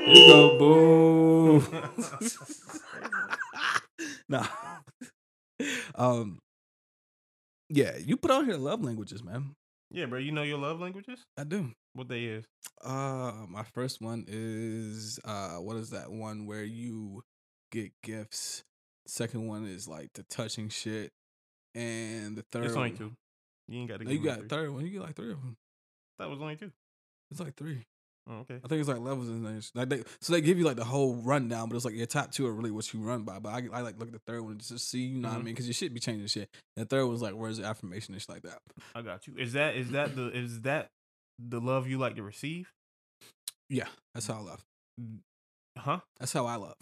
Here you go. Boom. nah. Um. Yeah, you put on here love languages, man. yeah, bro, you know your love languages? I do. What they is? Uh, my first one is uh, what is that one where you get gifts? Second one is like the touching shit, and the third. It's only one- two. You ain't got to No, you got three. third one. You get like three of them. That was only two. It's like three. Oh, okay. I think it's like levels and things. Like they, so they give you like the whole rundown, but it's like your top two are really what you run by. But I, I like look at the third one just to see, you know what I Mhm. mean? Because your shit be changing shit. And the third one's like, where's the affirmation and shit like that. I got you. Is that is that the is that the love you like to receive? Yeah, that's how I love. Huh? That's how I love.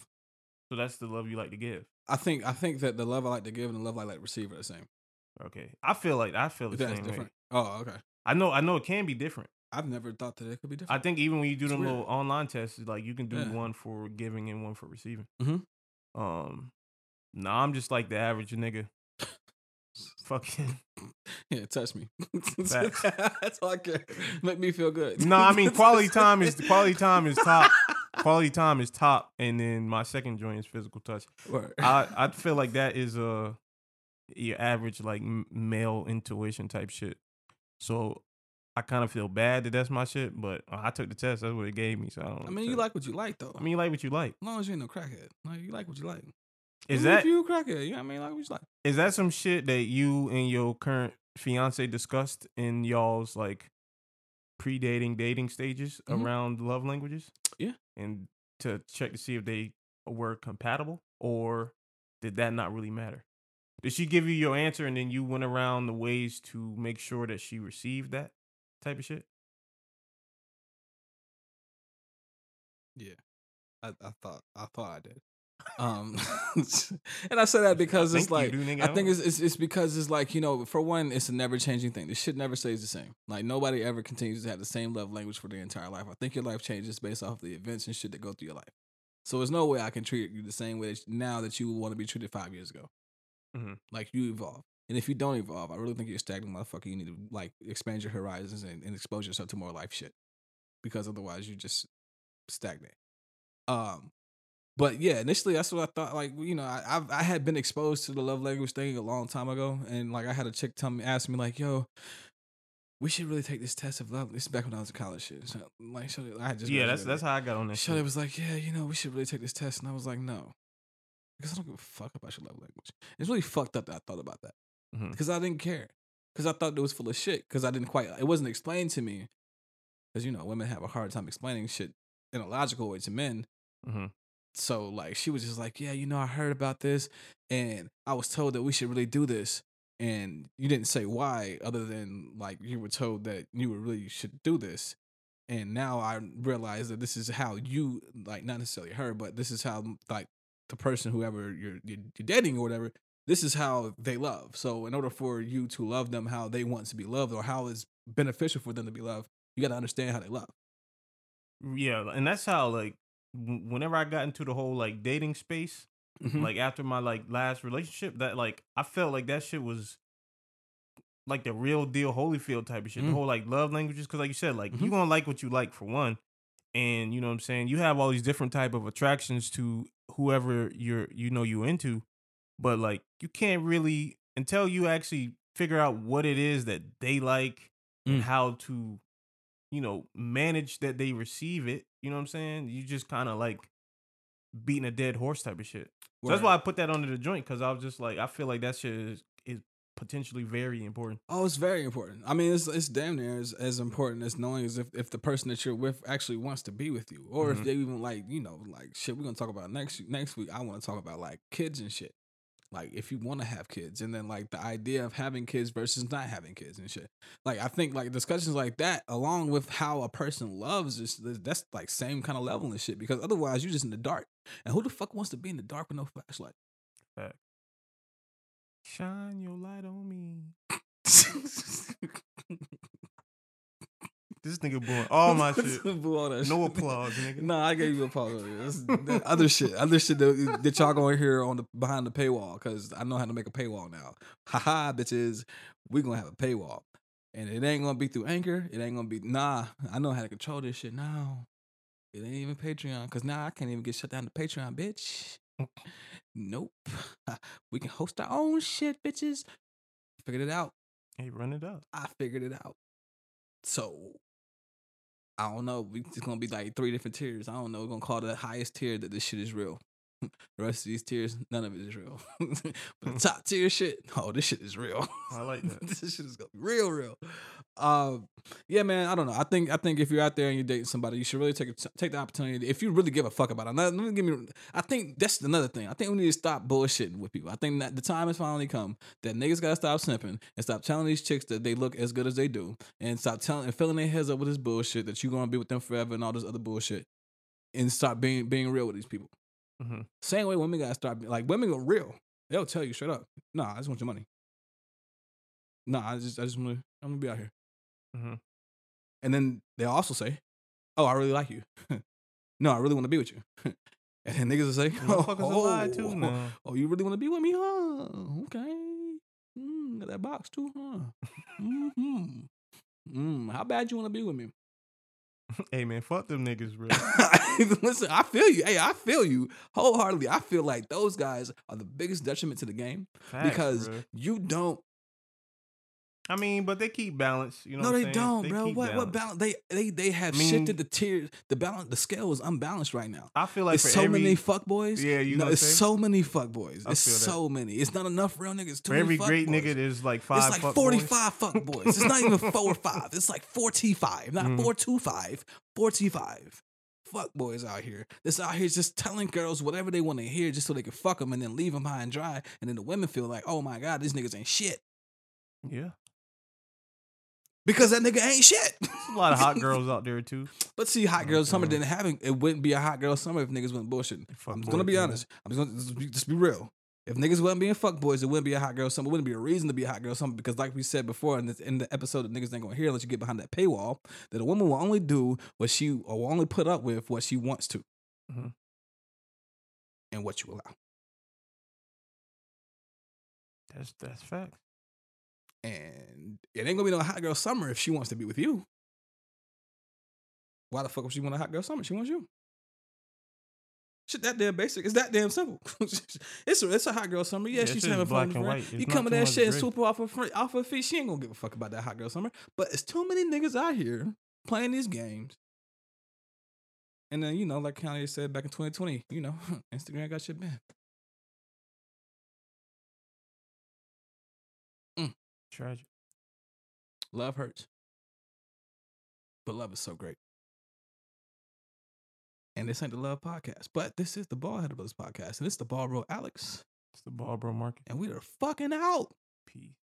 So that's the love you like to give. I think I think that the love I like to give and the love I like to receive are the same. Okay. I feel like I feel the That's same way. different. Oh, okay. I know I know it can be different. I've never thought that it could be different. I think even when you do It's them weird. little online tests, like you can do Yeah. one for giving and one for receiving. Mhm. Um, nah, I'm just like the average nigga. Fucking [laughs] yeah, touch me. [laughs] That's all I care. Make me feel good. no, I mean [laughs] quality time is quality time is top. Quality time is top, and then my second joint is physical touch. Word. I I feel like that is uh your average like male intuition type shit. So I kind of feel bad that that's my shit, but uh, I took the test. That's what it gave me. So I don't. I mean, you like what you like though. I mean, you like what you like. as long as you ain't no crackhead, like you like what you like. Is Even that if you a crackhead? You know what I mean? Like what you like. is that some shit that you and your current fiance discussed in y'all's like pre-dating dating stages Mhm. around love languages? Yeah. And to check to see if they were compatible or did that not really matter? Did she give you your answer and then you went around the ways to make sure that she received that type of shit? Yeah, I, I thought I thought I did. [laughs] Um, [laughs] and I say that because I it's like do, nigga. I think it's, it's it's because it's like you know for one it's a never changing thing. This shit never stays the same. Like nobody ever continues to have the same love language for their entire life. I think your life changes based off the events and shit that go through your life. So there's no way I can treat you the same way that, now that you want to be treated five years ago. Mhm. Like you evolve, and if you don't evolve, I really think you're a stagnant motherfucker. You need to like expand your horizons and, and expose yourself to more life shit, because otherwise you just stagnate. Um, but yeah, initially that's what I thought. Like you know, I I've, I had been exposed to the love language thing a long time ago, and like I had a chick tell me, ask me like, "Yo, we should really take this test of love." This is back when I was in college. Shit, so, like, so I just yeah, that's that's how I got on that. Shorty shit. was like, "Yeah, you know, we should really take this test," and I was like, "No," because I don't give a fuck about your love language. It's really fucked up that I thought about that Mhm. because I didn't care because I thought it was full of shit because I didn't quite. It wasn't explained to me because you know women have a hard time explaining shit in a logical way to men. Mhm. So like she was just like, "Yeah, you know, I heard about this, and I was told that we should really do this." And you didn't say why, other than like you were told that you really should do this and now I realize that this is how you like not necessarily her, but this is how like the person whoever you're you're, you're dating or whatever. This is how they love. So in order for you to love them how they want to be loved or how it's beneficial for them to be loved, you got to understand how they love. Yeah, and that's how like whenever I got into the whole like dating space, Mhm. like after my like last relationship, that like I felt like that shit was like the real deal Holyfield type of shit. Mm. The whole like love languages, because like you said, like you Mhm. gonna like what you like for one, and you know what I'm saying. You have all these different type of attractions to whoever you're you know you into, but like you can't really until you actually figure out what it is that they like and Mm. how to you know manage that they receive it. You know what I'm saying? You just kind of like beating a dead horse type of shit. So that's why I put that under the joint because I was just like, I feel like that shit is, is potentially very important. Oh, it's very important. I mean, it's it's damn near as, as important as knowing as if, if the person that you're with actually wants to be with you, or Mhm. if they even like you know like shit. We're gonna talk about next next week. I want to talk about like kids and shit. Like if you want to have kids, and then like the idea of having kids versus not having kids and shit. Like I think like discussions like that, along with how a person loves, is that's like same kind of level and shit. Because otherwise, you're just in the dark. And who the fuck wants to be in the dark with no flashlight? Shine your light on me. [laughs] This nigga blowing all [laughs] my shit. Boo all that No shit. applause, nigga. [laughs] No, I gave you applause. That other shit, other shit that, that y'all gonna hear on the behind the paywall because I know how to make a paywall now. Haha, bitches, we gonna have a paywall, and it ain't gonna be through Anchor. It ain't gonna be nah. I know how to control this shit now. It ain't even Patreon because now I can't even get shut down to Patreon, bitch. nope. [laughs] We can host our own shit, bitches. Figured it out. Hey, run it up. I figured it out. So I don't know. It's gonna be like three different tiers. I don't know. We're gonna call the highest tier that this shit is real. [laughs] the rest of these tiers, none of it is real. [laughs] but the top tier shit, oh, this shit is real. I like that. [laughs] this shit is gonna be real, real. Um, yeah, man. I don't know. I think I think if you're out there and you're dating somebody, you should really take a, take the opportunity. If you really give a fuck about it, not, let me give me. I think that's another thing. I think we need to stop bullshitting with people. I think that the time has finally come that niggas gotta stop simping and stop telling these chicks that they look as good as they do, and stop telling and filling their heads up with this bullshit that you're gonna be with them forever and all this other bullshit, and stop being being real with these people. Hmm Same way women gotta start like women are real. They'll tell you straight up. Nah, I just want your money. Nah, I just I just want to I'm gonna be out here. hmm And then they'll also say, "Oh, I really like you. [laughs] no, I really want to be with you." [laughs] and then niggas will say, [laughs] "Oh, lie too oh, oh, you really want to be with me, huh? Okay, mm, got that box too, huh? mm-hmm. Mm, how bad you want to be with me?" [laughs] Hey man, fuck them niggas, bro. [laughs] Listen, I feel you. Hey, I feel you wholeheartedly. I feel like those guys are the biggest detriment to the game Facts, because bruh. you don't I mean, but they keep balance. You know, no, what they saying? don't, They bro. What what balance? They they they have I mean- shifted the tiers. The balance, the scale is unbalanced right now. I feel like It's for so every, many fuckboys. Yeah, you no, gonna it's so many fuckboys. I It's feel that. so many. It's not enough real niggas. Too for every great fuckboys. nigga, there's like five. It's like fuck forty boys. fuck boys. It's not even four or five. It's like four T five, not Mhm. four two five. Four T five. Fuck boys out here. This out here just telling girls whatever they want to hear just so they can fuck them and then leave them high and dry. And then the women feel like, oh my god, these niggas ain't shit Yeah, because that nigga ain't shit. a lot of hot [laughs] girls out there too. But see, hot girl summer didn't happen. It wouldn't be a hot girl summer if niggas wasn't bullshitting. Fuck I'm just gonna be honest. I'm just gonna just be, just be real. If niggas wasn't being fuck boys, it wouldn't be a hot girl summer. It wouldn't be a reason to be a hot girl summer because, like we said before in, this, in the episode that niggas ain't gonna hear unless you get behind that paywall, that a woman will only do what she or will only put up with what she wants to, Mhm. and what you allow. That's that's facts. And it ain't gonna be no hot girl summer if she wants to be with you. Why the fuck would she want a hot girl summer? She wants you. Shit, that damn basic. It's that damn simple. [laughs] it's a it's a hot girl summer. Yeah, Yeah, she's having fun. black with and her white. friend. It's You come with too that shit and swoop her off her front, off her feet. She ain't gonna give a fuck about that hot girl summer. But it's too many niggas out here playing these games. And then you know, like Kanye said back in 2020, you know, [laughs] Instagram got shit banned. Tragic. Love hurts. But love is so great. And this ain't the Love Podcast, but this is the Baldhead Brothers Podcast. And it's the Bald Bro Alex. It's the ball, bro. Market. And we are fucking out. Peace.